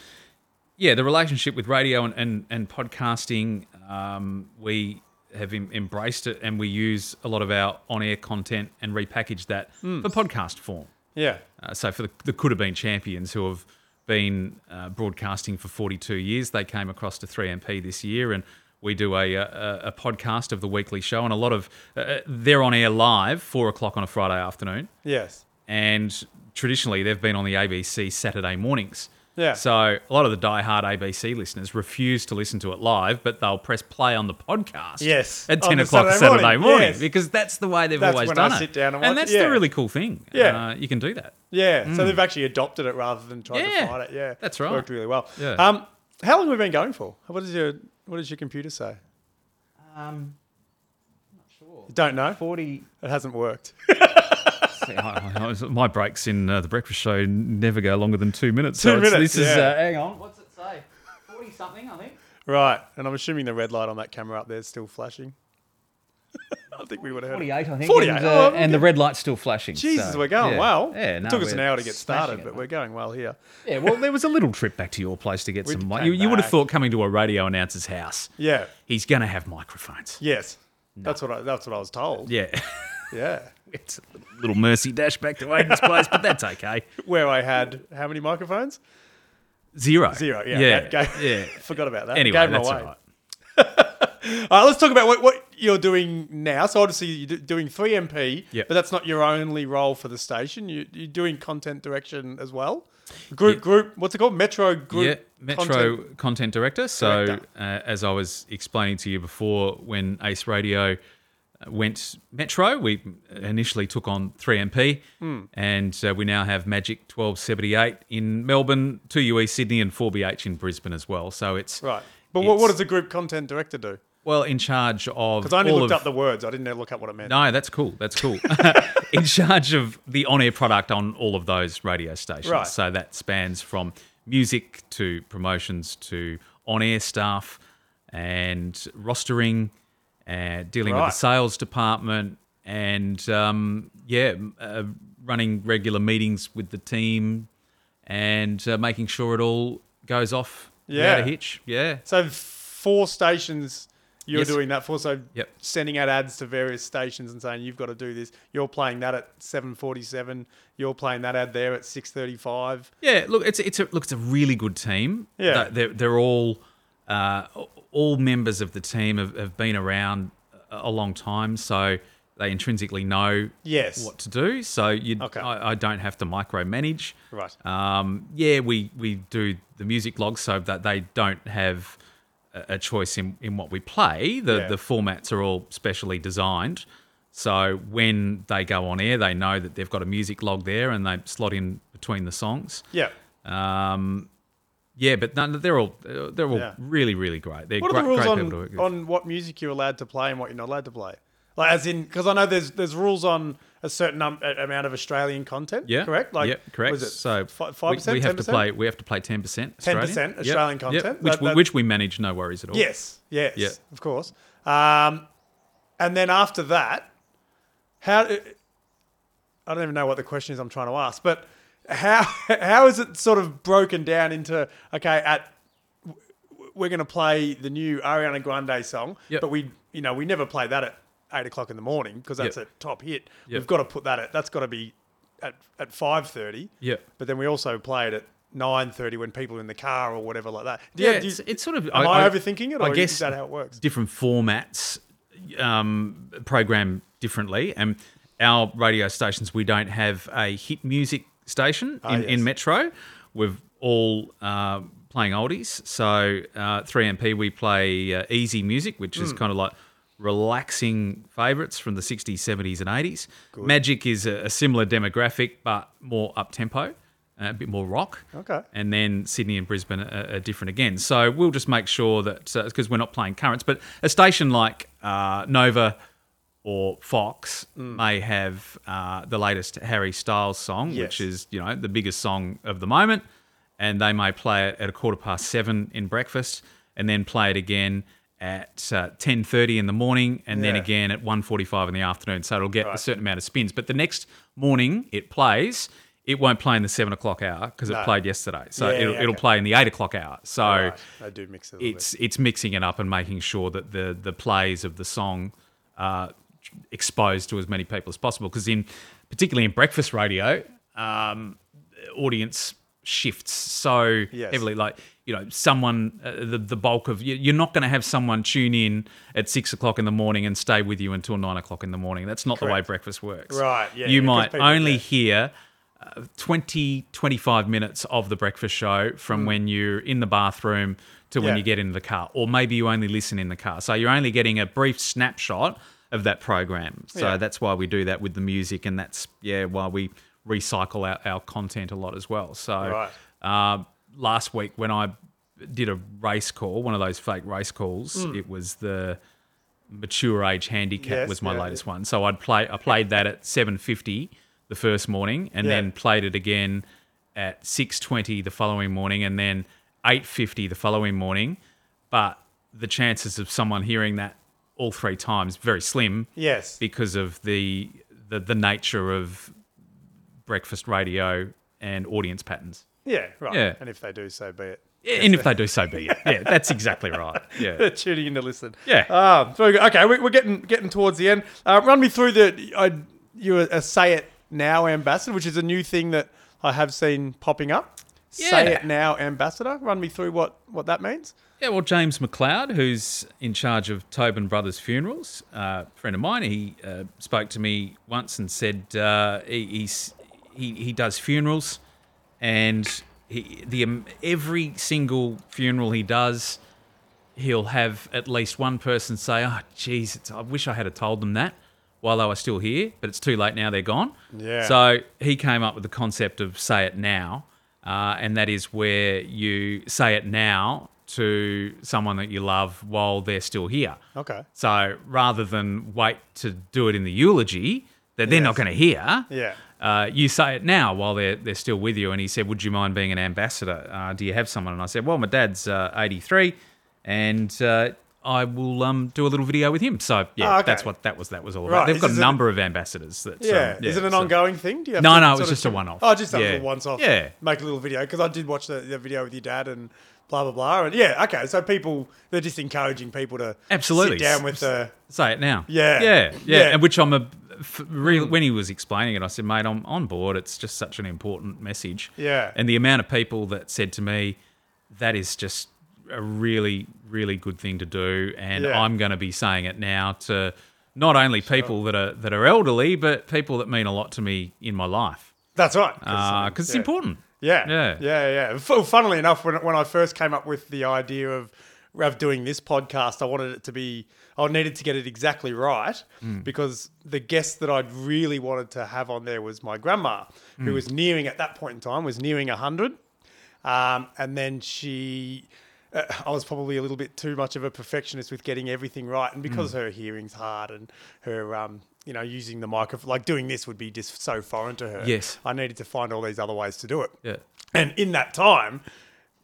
yeah, the relationship with radio and and, and podcasting, um, we have em- embraced it, and we use a lot of our on-air content and repackage that Hmm. for podcast form. Yeah. Uh, so for the, the Coodabeen Champions who have been uh, broadcasting for 42 years, they came across to 3MP this year, and we do a, a, a podcast of the weekly show, and a lot of uh, they're on air live four o'clock on a Friday afternoon, Yes. and traditionally they've been on the ABC Saturday mornings. Yeah. So a lot of the die-hard ABC listeners refuse to listen to it live, but they'll press play on the podcast. Yes, At on 10 the o'clock Saturday Saturday, morning, morning, yes. because that's the way they've That's always when done I it. sit down and watch it, that's yeah. the really cool thing. Yeah. Uh, you can do that. Yeah. So they've actually adopted it rather than trying Yeah, to fight it. Yeah. that's right. Worked really well. Yeah. Um, how long have we been going for? What does your What does your computer say? Um, not sure. You don't know. 40. It hasn't worked. See, I- I- my breaks in uh, the breakfast show never go longer than two minutes. Two so minutes, This is, uh, hang on. What's it say? 40 something, I think. right. And I'm assuming the red light on that camera up there is still flashing. I think we would have heard. it. 48, I think. 48. And, Oh, uh, okay. and the red light's still flashing. Jesus, so, we're going yeah. well. Yeah, no, it took us an hour to get started, but we're going well here. Yeah, well, there was a little trip back to your place to get some. came You, you would have thought coming to a radio announcer's house, Yeah. he's going to have microphones. Yes. That's what I, that's what I was told. Yeah. Yeah. it's a little mercy dash back to Aiden's place, but that's okay. Where I had how many microphones? Zero. Zero. Yeah. Yeah. gave- yeah. Forgot about that. Anyway, that's away. all right. All right, let's talk about what, what you're doing now. So obviously you're doing 3MP, Yep. but that's not your only role for the station. You, you're doing content direction as well. Group, Yeah. group, what's it called? Metro Group. yeah, Metro Content- content, director. So, Director. uh, as I was explaining to you before, when Ace Radio went Metro, we initially took on 3MP, Hmm. and uh, we now have Magic 1278 in Melbourne, 2UE Sydney, and 4BH in Brisbane as well. So it's Right. But what, what does the group content director do? well in charge of Because I only all looked of, up the words. I didn't look up what it meant. No, that's cool. That's cool. in charge of the on air product on all of those radio stations. Right. So that spans from music to promotions to on air stuff and rostering and dealing with the sales department and, um, yeah, uh, running regular meetings with the team and uh, making sure it all goes off without a hitch. Yeah. So four stations you're Yes. doing that for. So Yep. sending out ads to various stations and saying you've got to do this. You're playing that at 7:47. You're playing that ad there at 6:35. Yeah, look, it's it's a look, it's a really good team. Yeah. They- they're they're all uh, all members of the team have, have been around a long time, so they intrinsically know Yes. what to do. So you, Okay. I, I don't have to micromanage. Right. Um, yeah, we we do the music logs so that they don't have a, a choice in, in what we play. The Yeah. the formats are all specially designed. So when they go on air, they know that they've got a music log there, and they slot in between the songs. Yeah. Um, yeah, but no, they're all they're all Yeah. really really great. They're What great, are the rules great on, people to work with. on what music you're allowed to play and what you're not allowed to play? Like, as in, because I know there's there's rules on a certain num- a- amount of Australian content. yeah, correct. Like, yeah, correct. Was it so five we- percent? we, have to play. We have to play ten percent. 10% Australian content? which That- we, that- which we manage, no worries at all. Yes. Yes. Yeah. Of course. Um, and then after that, how? I don't even know what the question is I'm trying to ask, but how how is it sort of broken down into okay at we're going to play the new Ariana Grande song, Yep. but we you know we never play that at eight o'clock in the morning because that's Yep. a top hit. Yep. We've got to put that at that's got to be at at five thirty. Yeah. But then we also play it at nine thirty when people are in the car or whatever like that. Do Yeah, you- do you- it's, it's sort of. am I, overthinking it? I guess is that how it works? different formats um, program differently. And our radio stations, we don't have a hit music station in, in yes. Metro. We've all uh, playing oldies. So uh, 3MP, we play uh, easy music, which is kind of like relaxing favourites from the 60s, 70s, and 80s. Magic is a, a similar demographic, but more up tempo. A bit more rock. Okay. And then Sydney and Brisbane are, are different again. So we'll just make sure that, because we're not playing currents, but a station like uh, Nova or Fox Mm. may have uh, the latest Harry Styles song, Yes. which is, you know, the biggest song of the moment. And they may play it at a quarter past seven in breakfast and then play it again at uh, 10.30 in the morning and then again at 1.45 in the afternoon. So it'll get a certain amount of spins. But the next morning it plays, it won't play in the 7 o'clock hour because No. it played yesterday. So Yeah, it'll, yeah, it'll play in the 8 o'clock hour. So Right. I do mix it a little it's it's mixing it up and making sure that the the plays of the song are exposed to as many people as possible. Because in particularly in breakfast radio, um, audience shifts so Yes. heavily. Like you know, someone uh, the the bulk of you, you're not going to have someone tune in at six o'clock in the morning and stay with you until nine o'clock in the morning. That's not the way breakfast works. Right, yeah, you yeah, might only yeah. hear uh, 20, 25 minutes of the breakfast show from when you're in the bathroom to when. Yeah. you get in the car. Or maybe you only listen in the car. So you're only getting a brief snapshot of that program. So Yeah. that's why we do that with the music. And that's, yeah, why we recycle our, our content a lot as well. So Right. uh, last week when I did a race call, one of those fake race calls, it was the mature age handicap. Yes, was my yeah, latest one. So I'd play I played that at 7:50 the first morning and then played it again at 6:20 the following morning and then 8:50 the following morning. But the chances of someone hearing that all three times very slim Yes. because of the the, the nature of breakfast radio and audience patterns. Yeah, right. Yeah. And if they do, so be it. And if they do so be it. Yeah, that's exactly right. Yeah. They're tuning in to listen. Yeah. Ah, very good. Okay, we- we're getting getting towards the end. Uh, run me through the. I, you're a Say It Now ambassador, which is a new thing that I have seen popping up. Say It Now ambassador. Run me through what what that means. Yeah, well, James McLeod, who's in charge of Tobin Brothers Funerals, uh, friend of mine, he uh, spoke to me once and said uh, he, he he does funerals, and he the um, every single funeral he does, he'll have at least one person say, "Oh, geez, I wish I had told them that." While they were still here, but it's too late now. They're gone. Yeah. So he came up with the concept of say it now, uh, and that is where you say it now to someone that you love while they're still here. Okay. So rather than wait to do it in the eulogy that they're not going to hear, Yeah. uh, you say it now while they're they're still with you. And he said, "Would you mind being an ambassador? Uh, do you have someone?" And I said, "Well, my dad's uh, 83, and uh, I will um, do a little video with him." So yeah, Oh, okay. that's what that was. That was all about. Right. They've Is got a number of ambassadors. That Yeah. um, Is it an so- ongoing thing? Do you have No, no, it was just a one-off. Oh, just a Yeah. little once off. Yeah. Make a little video because I did watch the, the video with your dad and blah blah blah. And yeah, okay. So people they're just encouraging people to Absolutely. sit down with the Say it now. Yeah. Yeah. Yeah. Yeah. And which I'm a Real, when he was explaining it, I said, "Mate, I'm on board. It's just such an important message." Yeah. And the amount of people that said to me, "That is just a really, really good thing to do," and Yeah. I'm going to be saying it now to not only people that are that are elderly, but people that mean a lot to me in my life That's right. Uh, because it's yeah. important. Yeah, Yeah. yeah, yeah. Funnily enough, when when I first came up with the idea of of doing this podcast, I wanted it to be. I needed to get it exactly right Mm. because the guest that I'd really wanted to have on there was my grandma, who Mm. was nearing at that point in time was nearing hundred, um, and then she. Uh, I was probably a little bit too much of a perfectionist with getting everything right, and because Mm. her hearing's hard and her, um, you know, using the microphone, like doing this would be just so foreign to her. Yes. I needed to find all these other ways to do it. Yeah. And in that time,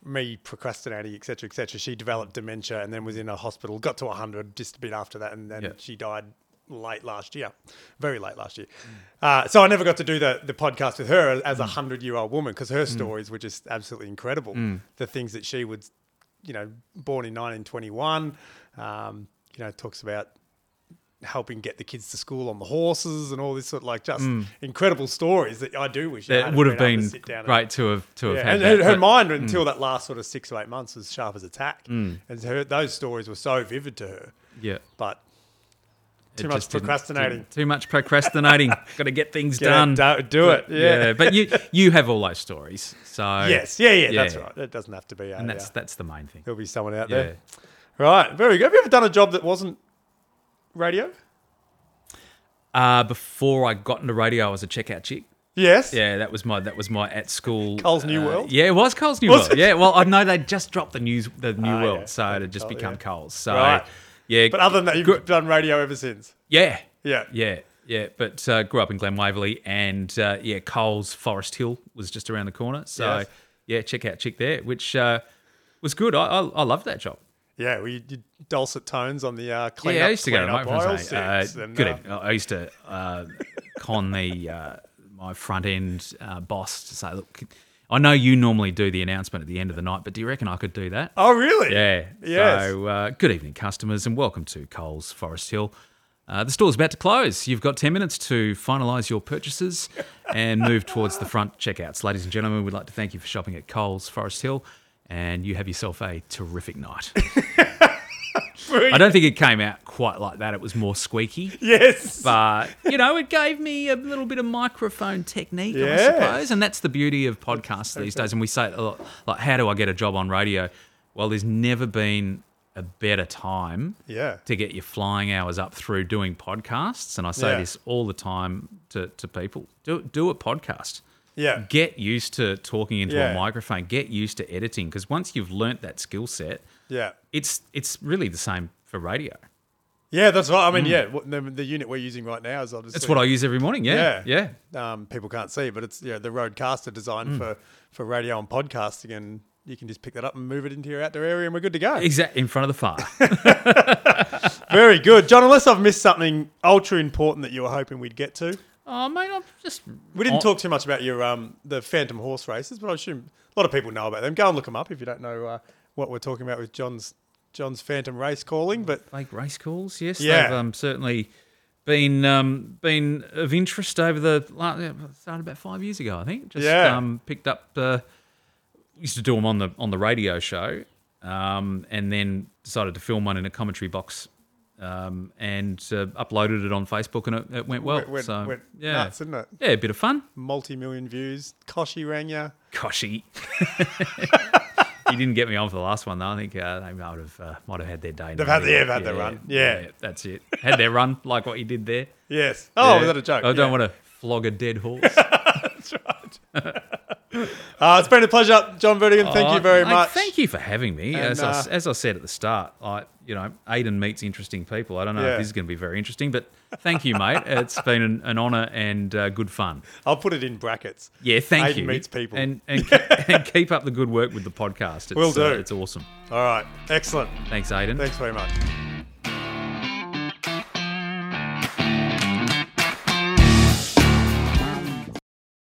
me procrastinating, etc., etc., she developed dementia and then was in a hospital. Got to 100 just a bit after that, and then Yeah. she died late last year, very late last year. Uh, so I never got to do the the podcast with her as a hundred year old woman because her stories were just absolutely incredible. The things that she would, you know, born in 1921, um, you know, talks about helping get the kids to school on the horses and all this sort of like just mm. incredible stories that I do wish I It had would have been sit down and- great to have to have yeah, had and that. her, but- mind mm. until that last sort of six or eight months was sharp as a tack, mm. and her, those stories were so vivid to her. yeah. But It too much didn't- procrastinating. Too much procrastinating. Got to get things Get it done. do- do it, yeah. But you you have all those stories. So yes, yeah, yeah, that's right. It doesn't have to be. And that's uh, that's the main thing. there'll be someone out Yeah. there. Right, very good. Have you ever done a job that wasn't radio? Uh, before I got into radio, I was a checkout chick. Yes. Yeah, that was my that was my at school. Coles New uh, World? Yeah, it was Coles New Was World. it? Yeah, well, I know they just dropped the news the New Ah, World, yeah. so it had just Oh, become yeah. Coles. So Right. yeah, But other than that, you've done radio ever since. yeah, Yeah. yeah, yeah. But uh, grew up in Glen Waverley, and uh, yeah, Coles Forest Hill was just around the corner. So Yes. yeah, check out chick there, which uh, was good. I, I I loved that job. Yeah, did dulcet tones on the uh, clean yeah, up, I used to go to aisle microphones. Uh, and, good. uh, evening. I used to uh, con the uh, my front end uh, boss to say, look, I know you normally do the announcement at the end of the night, but do you reckon I could do that? oh, really? Yeah. Yes. So, uh, good evening, customers, and welcome to Coles Forest Hill. Uh, the store's about to close. You've got 10 minutes to finalise your purchases and move towards the front checkouts. Ladies and gentlemen, we'd like to thank you for shopping at Coles Forest Hill, and you have yourself a terrific night. I don't think it came out quite like that. It was more squeaky. Yes. But, you know, it gave me a little bit of microphone technique, I suppose. And that's the beauty of podcasts these days. And we say, a lot, like, how do I get a job on radio? Well, there's never been a better time yeah. to get your flying hours up through doing podcasts. And I say Yeah. this all the time to, to people do, do a podcast. Yeah. Get used to talking into Yeah. a microphone, get used to editing. Because once you've learnt that skill set, Yeah. it's it's really the same for radio. Yeah, that's right. I mean, yeah, the, the unit we're using right now is obviously That's what I use every morning. Yeah, Yeah. yeah. um, people can't see, but it's yeah the RODECaster designed for for radio and podcasting, and you can just pick that up and move it into your outdoor area, and we're good to go. Exact in front of the fire. Very good, John. Unless I've missed something ultra important that you were hoping we'd get to, oh mate, I'm just we didn't talk too much about your um the Phantom horse races, but I assume a lot of people know about them. Go and look them up if you don't know uh, what we're talking about with John's John's Phantom race calling. But like race calls. Yes, Yeah. they've um, certainly been um, been of interest over the started about five years ago, I think. Just Yeah. um, picked up. Uh, used to do them on the on the radio show, um, and then decided to film one in a commentary box. Um, and uh, uploaded it on Facebook, and it, it went well. went, went, so went yeah, nuts, didn't it? yeah, a bit of fun. Multi million views. Kochie rang you. Kochie. he didn't get me on for the last one though. I think uh, they might have uh, might have had their day. They've had- yeah, they've had their run. Yeah. that's it. Had their run like what you did there. Yes. Oh, Yeah. was that a joke? I don't Yeah. want to flog a dead horse. That's right. uh, it's been a pleasure, John Vertigan. Thank Oh, you very mate, much. Thank you for having me. And, as, I, uh, as I said at the start, I you know Aiden meets interesting people. I don't know Yeah. if this is going to be very interesting, but thank you, mate. It's been an, an honour and uh, good fun. I'll put it in brackets. Yeah, thank Aiden you. meets people. and and, and keep up the good work with the podcast. It's, Will do. uh, it's awesome. All right. Excellent. Thanks, Aiden. Thanks very much.